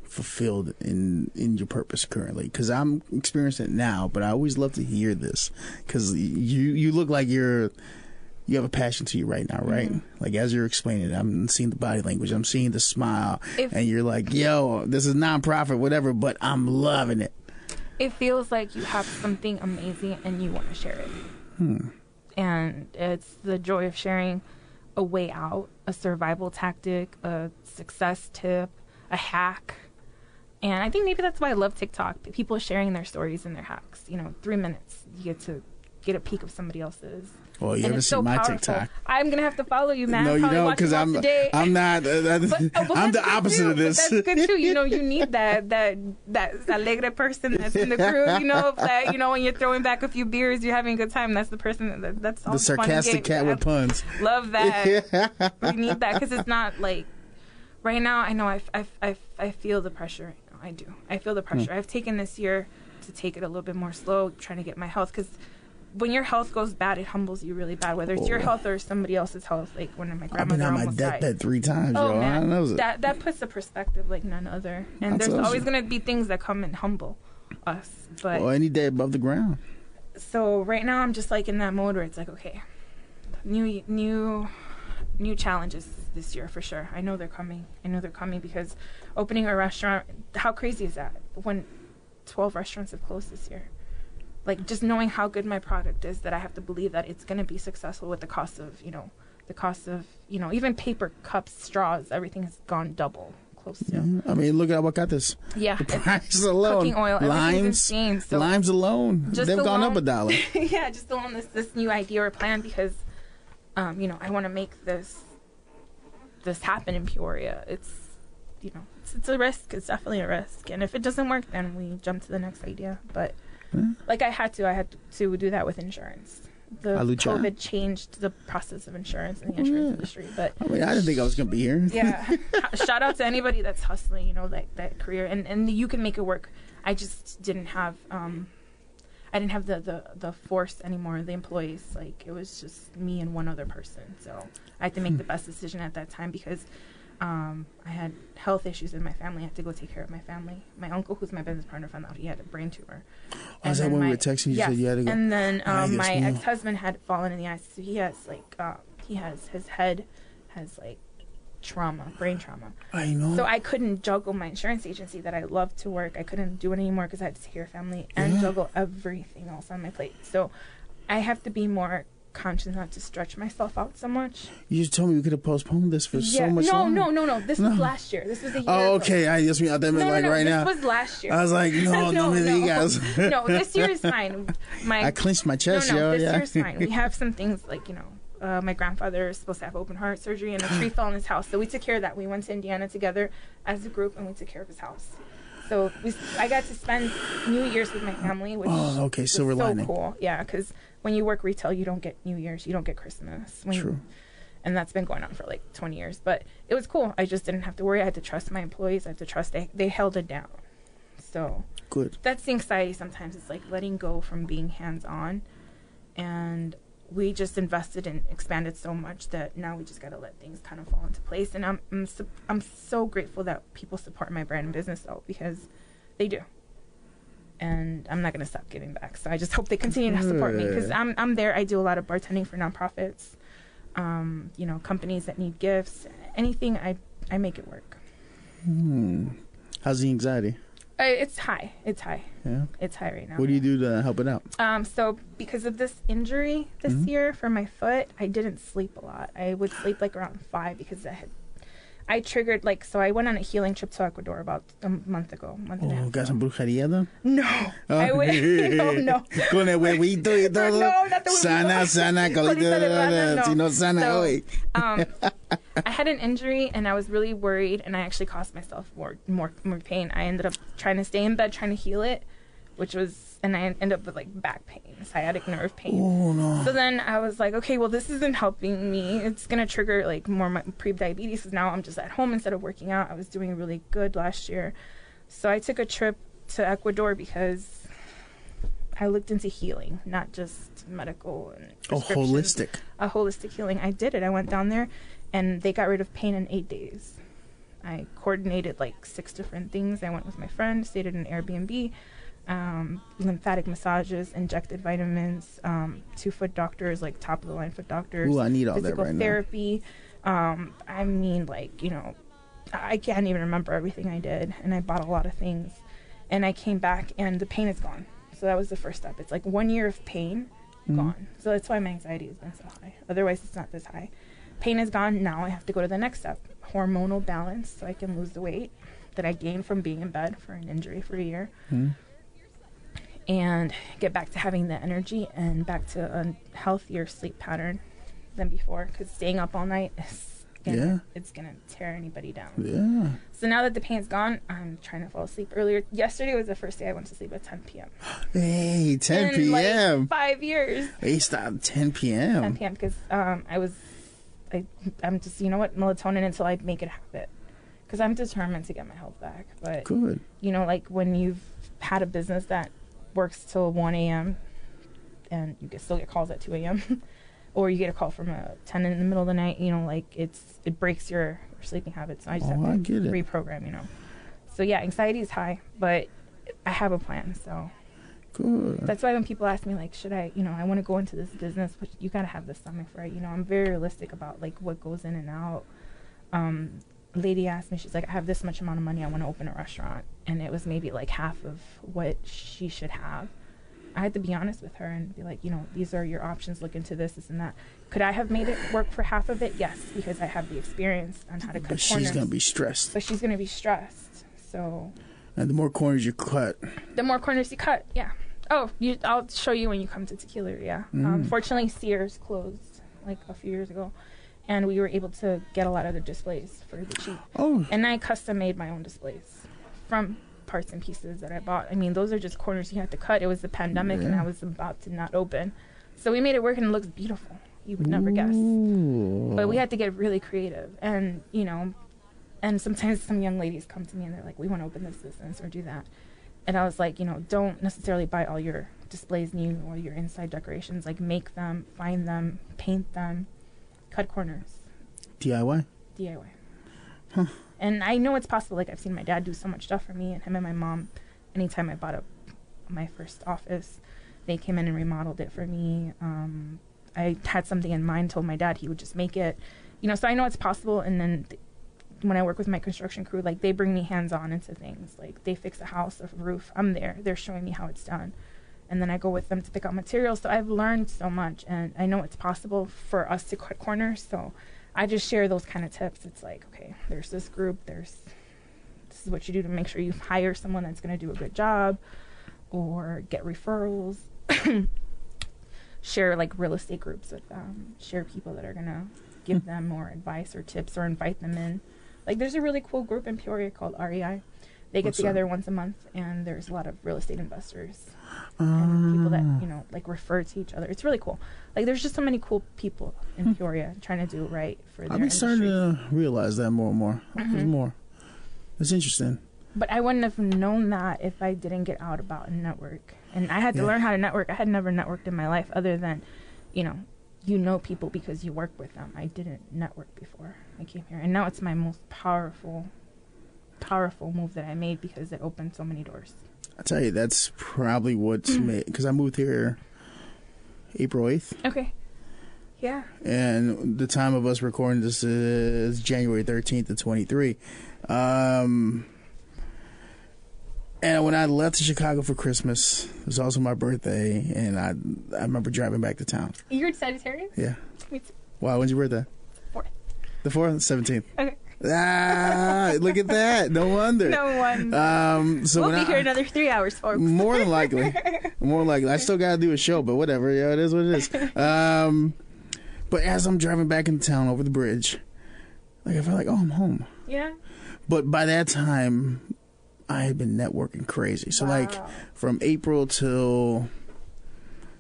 fulfilled in in your purpose currently? Because I'm experiencing it now, but I always love to hear this because you you look like you're you have a passion to you right now, right? Mhm. Like as you're explaining it, I'm seeing the body language, I'm seeing the smile, If- and you're like, "Yo, this is nonprofit, whatever," but I'm loving it. It feels like you have something amazing and you want to share it. Hmm. and it's the joy of sharing a way out, a survival tactic, a success tip, a hack. And I think maybe that's why I love TikTok. People sharing their stories and their hacks. You know, three minutes, you get to get a peek of somebody else's. Well, you and it's seen so my powerful. TikTok? I'm gonna have to follow you, man. no, you Probably don't, because I'm today. I'm not. Uh, that- But, oh, but I'm the opposite too. of this. But that's good too. You know, you need that that that alegre person that's in the crew. You know, that you know when you're throwing back a few beers, you're having a good time. That's the person that that's all the sarcastic cat with puns. Love that. we need that because it's not like right now. I know I, I, I, I feel the pressure. I do. I feel the pressure. I've taken this year to take it a little bit more slow, trying to get my health because when your health goes bad, it humbles you really bad. Whether it's your Oh. health or somebody else's health, like when my I've grandmother been on my almost died. deathbed three times, Oh yo. I man, know that that puts a perspective like none other, and I there's told always you. gonna be things that come and humble us. But Well, any day above the ground. so right now I'm just like in that mode where it's like okay, new new new challenges this year for sure. I know they're coming. I know they're coming because opening a restaurant. How crazy is that? When twelve restaurants have closed this year. Like just knowing how good my product is, that I have to believe that it's gonna be successful with the cost of you know the cost of you know even paper cups, straws, everything has gone double close to. Yeah. I mean, look at what got this. Yeah, The it's- price alone. cooking oil, limes, insane. So limes alone. They've gone up a dollar. yeah, just on this this new idea or plan because, um, you know, I want to make this this happen in Peoria. It's you know, it's, it's a risk. It's definitely a risk, and if it doesn't work, then we jump to the next idea. But. Like I had to, I had to do that with insurance. The Alucha. COVID changed the process of insurance in the insurance yeah. industry, but I mean, I didn't think I was gonna be here. yeah shout out to anybody that's hustling you know that that career and and you can make it work i just didn't have um I didn't have the, the the force anymore. The employees, like it was just me and one other person. So I had to make the best decision at that time because um, I had health issues in my family. I had to go take care of my family. My uncle, who's my business partner, found out he had a brain tumor. Oh, is that when we were texting? You yes. said you had to go. And then Ah, um, my ex-husband had fallen in the ice. So he has like uh, he has his head has like trauma, brain trauma. I know. So I couldn't juggle my insurance agency that I love to work. I couldn't do it anymore because I had to take care of family and Yeah. juggle everything else on my plate. So I have to be more conscious not to stretch myself out so much. you just told me we could have postponed this for so much no, longer. no, no, no. This No. was last year. This was a year. Oh, ago. okay. I just mean I thought No, meant no, like no, right this now. This was last year. I was like, no, no, no, you guys. no, this year is fine. My I clenched my chest, no, yo. this yeah. year's fine. We have some things like you know. Uh, my grandfather is supposed to have open heart surgery, and a tree fell in his house. So we took care of that. We went to Indiana together as a group, and we took care of his house. So we, I got to spend New Year's with my family, which Oh, okay, silver so lining. cool. Yeah, because when you work retail, you don't get New Year's, you don't get Christmas. When you- True. and that's been going on for like 20 years. But it was cool. I just didn't have to worry. I had to trust my employees. I had to trust they they held it down. So Good. that's the anxiety sometimes. It's like letting go from being hands on, and we just invested and expanded so much that now we just got to let things kind of fall into place. And I'm I'm so, I'm so grateful that people support my brand and business though because they do. And I'm not gonna stop giving back. So I just hope they continue to support me because I'm I'm there. I do a lot of bartending for nonprofits, um, you know, companies that need gifts, anything. I I make it work. Hmm. How's the anxiety? Uh, it's high. It's high. Yeah. It's high right now. What do you do to help it out? Um, so because of this injury this Mhm. year for my foot, I didn't sleep a lot. I would sleep like around five because I had, I triggered like so. I went on a healing trip to Ecuador about a month ago, month and Oh, half. got some brujería done? No, I would. no, no. Con el huevito y todo. No, not the huevito. Sana, sana, colita Colita de rana, no. Si no sana So, hoy. um, I had an injury and I was really worried, and I actually caused myself more, more, more pain. I ended up trying to stay in bed trying to heal it, which was, and I end up with like back pain, sciatic nerve pain. Oh, no. So then I was like, okay, well, this isn't helping me. It's gonna trigger like more my pre-diabetes. Because now I'm just at home instead of working out. I was doing really good last year, so I took a trip to Ecuador because I looked into healing, not just medical and Oh, holistic. A holistic healing. I did it. I went down there, and they got rid of pain in eight days. I coordinated like six different things. I went with my friend, stayed at an Airbnb, um, lymphatic massages, injected vitamins, um, two foot doctors, like top of the line foot doctors, Ooh, I need all that physical right now. therapy. Um, I mean, like, you know, I can't even remember everything I did, and I bought a lot of things. And I came back, and the pain is gone. So that was the first step. It's like one year of pain Mhm. gone. So that's why my anxiety has been so high. Otherwise, it's not this high. Pain is gone. Now I have to go to the next step hormonal balance so I can lose the weight that I gained from being in bed for an injury for a year Hmm. And get back to having the energy and back to a healthier sleep pattern than before because staying up all night is gonna, Yeah. it's gonna tear anybody down. Yeah. So now that the pain's gone, I'm trying to fall asleep earlier. Yesterday was the first day I went to sleep at 10 p.m. Hey, 10 In, p.m. Like five years. Hey, stop. 10 p.m. 10 p.m. because um, I was, I, I'm just, you know what, melatonin until I make it a habit. Because I'm determined to get my health back. But, Good. you know, like when you've had a business that works till 1 a.m. and you can still get calls at 2 a.m. or you get a call from a 10 in the middle of the night, you know, like it's, it breaks your, your sleeping habits. So I just Oh, have to reprogram, you know. So yeah, anxiety is high, but I have a plan. So Good. that's why when people ask me like, should I, you know, I want to go into this business, but you gotta have the stomach for it. You know, I'm very realistic about like what goes in and out. Um, lady asked me, she's like, I have this much amount of money, I want to open a restaurant, and it was maybe like half of what she should have. I had to be honest with her and be like, you know, these are your options. Look into this, this, and that. Could I have made it work for half of it? Yes, because I have the experience on how to cut But corners. she's going to be stressed. but she's gonna be stressed. So And the more corners you cut, the more corners you cut, yeah. Oh, you, I'll show you when you come to Tequileria, yeah. Um, Mm. fortunately, Sears closed like a few years ago, and we were able to get a lot of the displays for the cheap. oh, And I custom made my own displays from parts and pieces that I bought. I mean, those are just corners you have to cut. It was the pandemic, and I was about to not open, so we made it work, and it looks beautiful. You would never guess. But we had to get really creative, and you know, and sometimes some young ladies come to me and they're like, "We want to open this business or do that," and I was like, you know, don't necessarily buy all your displays new or your inside decorations. Like make them, find them, paint them, cut corners, DIY. DIY. And I know it's possible. Like I've seen my dad do so much stuff for me, and him and my mom. Anytime I bought a my first office, they came in and remodeled it for me. Um, I had something in mind, told my dad he would just make it. You know, so I know it's possible. And then th- when I work with my construction crew, like they bring me hands on into things. Like they fix a house, a roof, I'm there. They're showing me how it's done. And then I go with them to pick out materials. So I've learned so much, and I know it's possible for us to cut corners. So I just share those kind of tips. It's like, okay, there's this group, there's this is what you do to make sure you hire someone that's going to do a good job or get referrals. share like real estate groups with them, share people that are going to give them more advice or tips or invite them in. Like there's a really cool group in Peoria called REI. They get What's that? together once a month and there's a lot of real estate investors and people that you know like refer to each other. It's really cool. Like there's just so many cool people in Peoria trying to do right for I've been starting to realize that more and more. Mm-hmm. There's more. It's interesting. But I wouldn't have known that if I didn't get out about and network. And I had to Yeah. learn how to network. I had never networked in my life other than, you know, you know people because you work with them. I didn't network before I came here. And now it's my most powerful powerful move that I made because it opened so many doors. I tell you, that's probably what's made because I moved here April eighth, Okay. Yeah. and the time of us recording this is January thirteenth of twenty three. Um, and when I left to Chicago for Christmas, it was also my birthday, and I I remember driving back to town. You're Sagittarius? Yeah. Me too. Wow, when's your birthday? Fourth. The fourth, seventeenth. Okay. Ah, look at that! No wonder. No wonder. Um, so we'll be I, here another three hours, folks. More than likely. More likely. I still got to do a show, but whatever. Yeah, it is what it is. Um, but as I'm driving back into town over the bridge, like I feel like, oh, I'm home. Yeah. But by that time, I had been networking crazy. So like from April till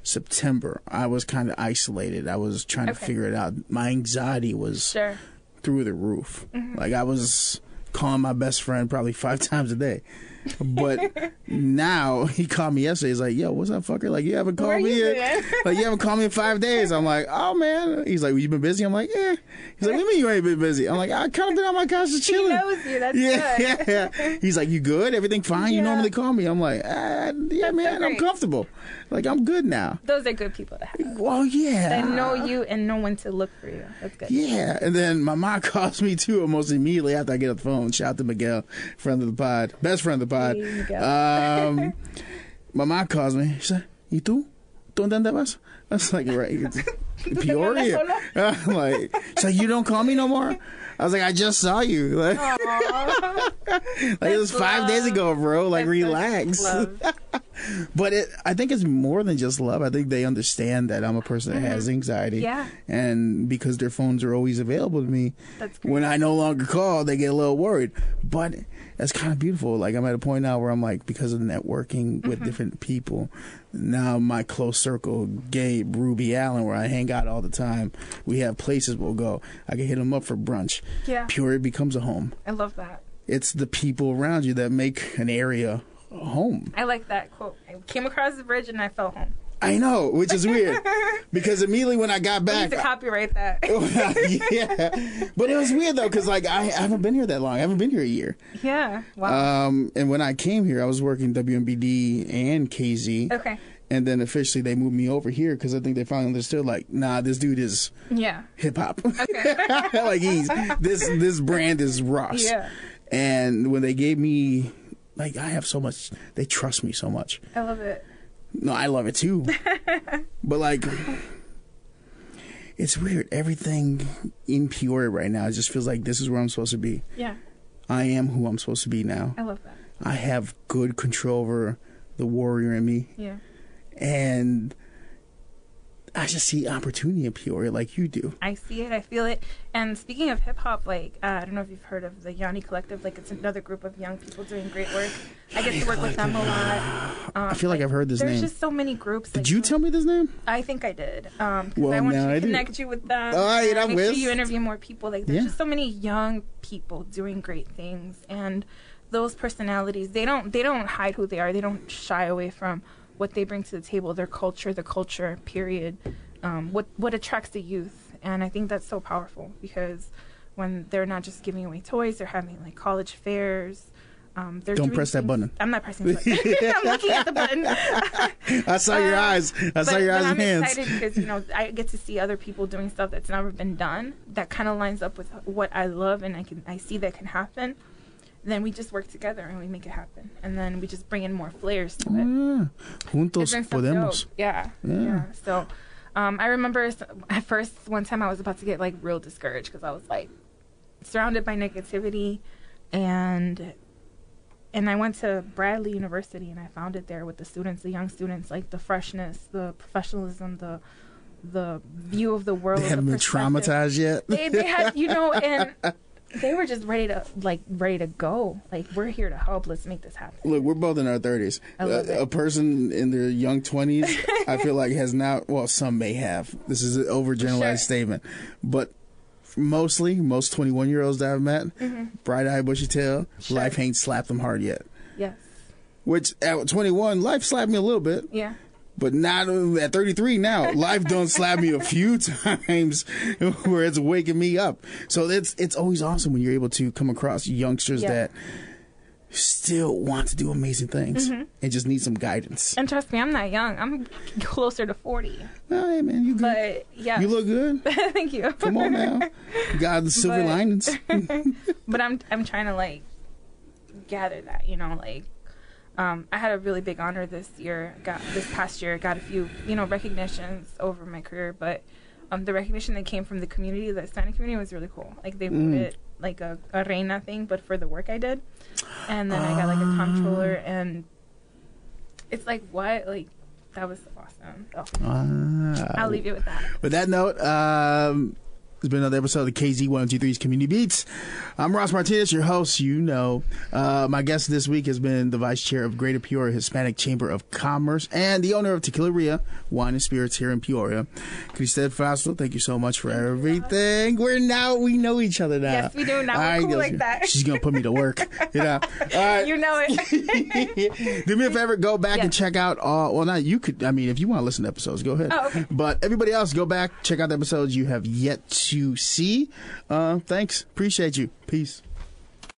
September, I was kind of isolated. I was trying to figure it out. My anxiety was Sure. Through the roof. Mm-hmm. Like I was calling my best friend probably five times a day. But now he called me yesterday. He's like, "Yo, what's up, fucker? Like you haven't called are me you yet. Like you haven't called me in five days." I'm like, "Oh man." He's like, well, "You been busy?" I'm like, "Yeah." He's like, "What do you mean you ain't been busy?" I'm like, "I kind of been on my couch just He chilling." knows you. That's yeah, good. yeah, yeah. He's like, "You good? Everything fine? You normally call me." I'm like, ah, "Yeah, man, I'm comfortable. Like I'm good now." Those are good people to have. Well, yeah. That know you and know when to look for you. That's good. Yeah, and then my mom calls me too almost immediately after I get off the phone. Shout out to Miguel, friend of the pod, best friend of the pod. Um, my mom calls me. She said, "¿Y tú? ¿Tú dónde vas?" I was like, "Right, Peoria." I'm like, she's like, "You don't call me no more." I was like, "I just saw you." Like, like it was five days ago, bro. Like, That's relax. But it, I think it's more than just love. I think they understand that I'm a person that has anxiety. Mm-hmm. Yeah. And because their phones are always available to me, when I no longer call, they get a little worried. But that's kind of beautiful. Like I'm at a point now where I'm like, because of networking Mm-hmm. with different people, now my close circle, Gabe, Ruby Allen, where I hang out all the time, we have places we'll go. I can hit them up for brunch. Yeah. Peoria becomes a home. I love that. It's the people around you that make an area a home. I like that quote. I came across the bridge and I fell home. I know, which is weird because immediately when I got back, need to copyright that. yeah, but it was weird though because like I, I haven't been here that long. I haven't been here a year. yeah. Wow. Um, and when I came here, I was working WMBD and KZ, okay. and then officially they moved me over here because I think they finally understood like, nah, this dude is Yeah. hip hop. like he's this this brand is Ross. Yeah. And when they gave me like I have so much, they trust me so much. I love it. No, I love it too. but like, it's weird. Everything in Peoria right now it just feels like this is where I'm supposed to be. Yeah. I am who I'm supposed to be now. I love that. I have good control over the warrior in me, Yeah. and I just see opportunity in Peoria like you do. I see it. I feel it. And speaking of hip hop, like uh, I don't know if you've heard of the Yanni Collective. Like it's another group of young people doing great work. I get to work with them a lot. Um, I feel like I've heard this there's name. There's just so many groups. Did you tell me this name? I think I did. Um, Well, I want now to I do. connect you with them. All right, I'm make with. sure you interview more people. Like there's Yeah. just so many young people doing great things, and those personalities they don't they don't hide who they are. They don't shy away from what they bring to the table, their culture, the culture period, um, what what attracts the youth, and I think that's so powerful because when they're not just giving away toys, they're having like college fairs. Um, they're Don't press that button. I'm not pressing the button. I'm looking at the button. I saw your Um, eyes. I saw but, your but eyes I'm and hands. excited because you know I get to see other people doing stuff that's never been done that kind of lines up with what I love and I can I see that can happen. Then we just work together and we make it happen, and then we just bring in more flares to it. Yeah. Juntos It podemos. Yeah, Yeah. yeah. So, um, I remember at first one time I was about to get like real discouraged because I was like surrounded by negativity, and and I went to Bradley University and I found it there with the students, the young students, like the freshness, the professionalism, the the view of the world. They haven't been traumatized yet. They they had you know and. They were just ready to like ready to go. Like we're here to help. Let's make this happen. Look, we're both in our thirties. A, a person in their young twenties, I feel like has not. Well, some may have. This is an overgeneralized Sure. statement, but mostly, most twenty-one-year-olds that I've met, bright-eyed, bushy-tail, Mm-hmm. Sure. life ain't slapped them hard yet. Yes. Which at twenty-one, life slapped me a little bit, Yeah. But not at thirty-three. Now, life done slap me a few times where it's waking me up. So it's it's always awesome when you're able to come across youngsters Yeah. that still want to do amazing things Mm-hmm. and just need some guidance. And trust me, I'm not young. I'm closer to 40. Oh, hey man, you good? But yeah. You look good. Thank you. Come on now. You got the silver But- linings. but I'm I'm trying to like gather that, you know, like um, I had a really big honor this year. Got this past year, got a few, you know, recognitions over my career, but um, the recognition that came from the community, the Hispanic community, was really cool. Like they Mm. voted like a, a reina thing, but for the work I did, and then I got like a comptroller, and it's like what, like that was awesome. So Ah. I'll leave you with that. With that note, um, there's been another episode of the KZ1023's Community Beats. I'm Ross Martinez, your host. You know, uh, my guest this week has been the vice chair of Greater Peoria Hispanic Chamber of Commerce and the owner of Tequileria Wine and Spirits here in Peoria. Christell Frausto, thank you so much for everything. We're now, we know each other now. Yes, we do. Now we're All cool like that. She's going to put me to work. You know, right. You know it. Do me a favor, go back and check out all. Well, not you could. I mean, if you want to listen to episodes, go ahead. Oh, okay. But everybody else, go back, check out the episodes you have yet to see. Uh, thanks, appreciate you. Peace.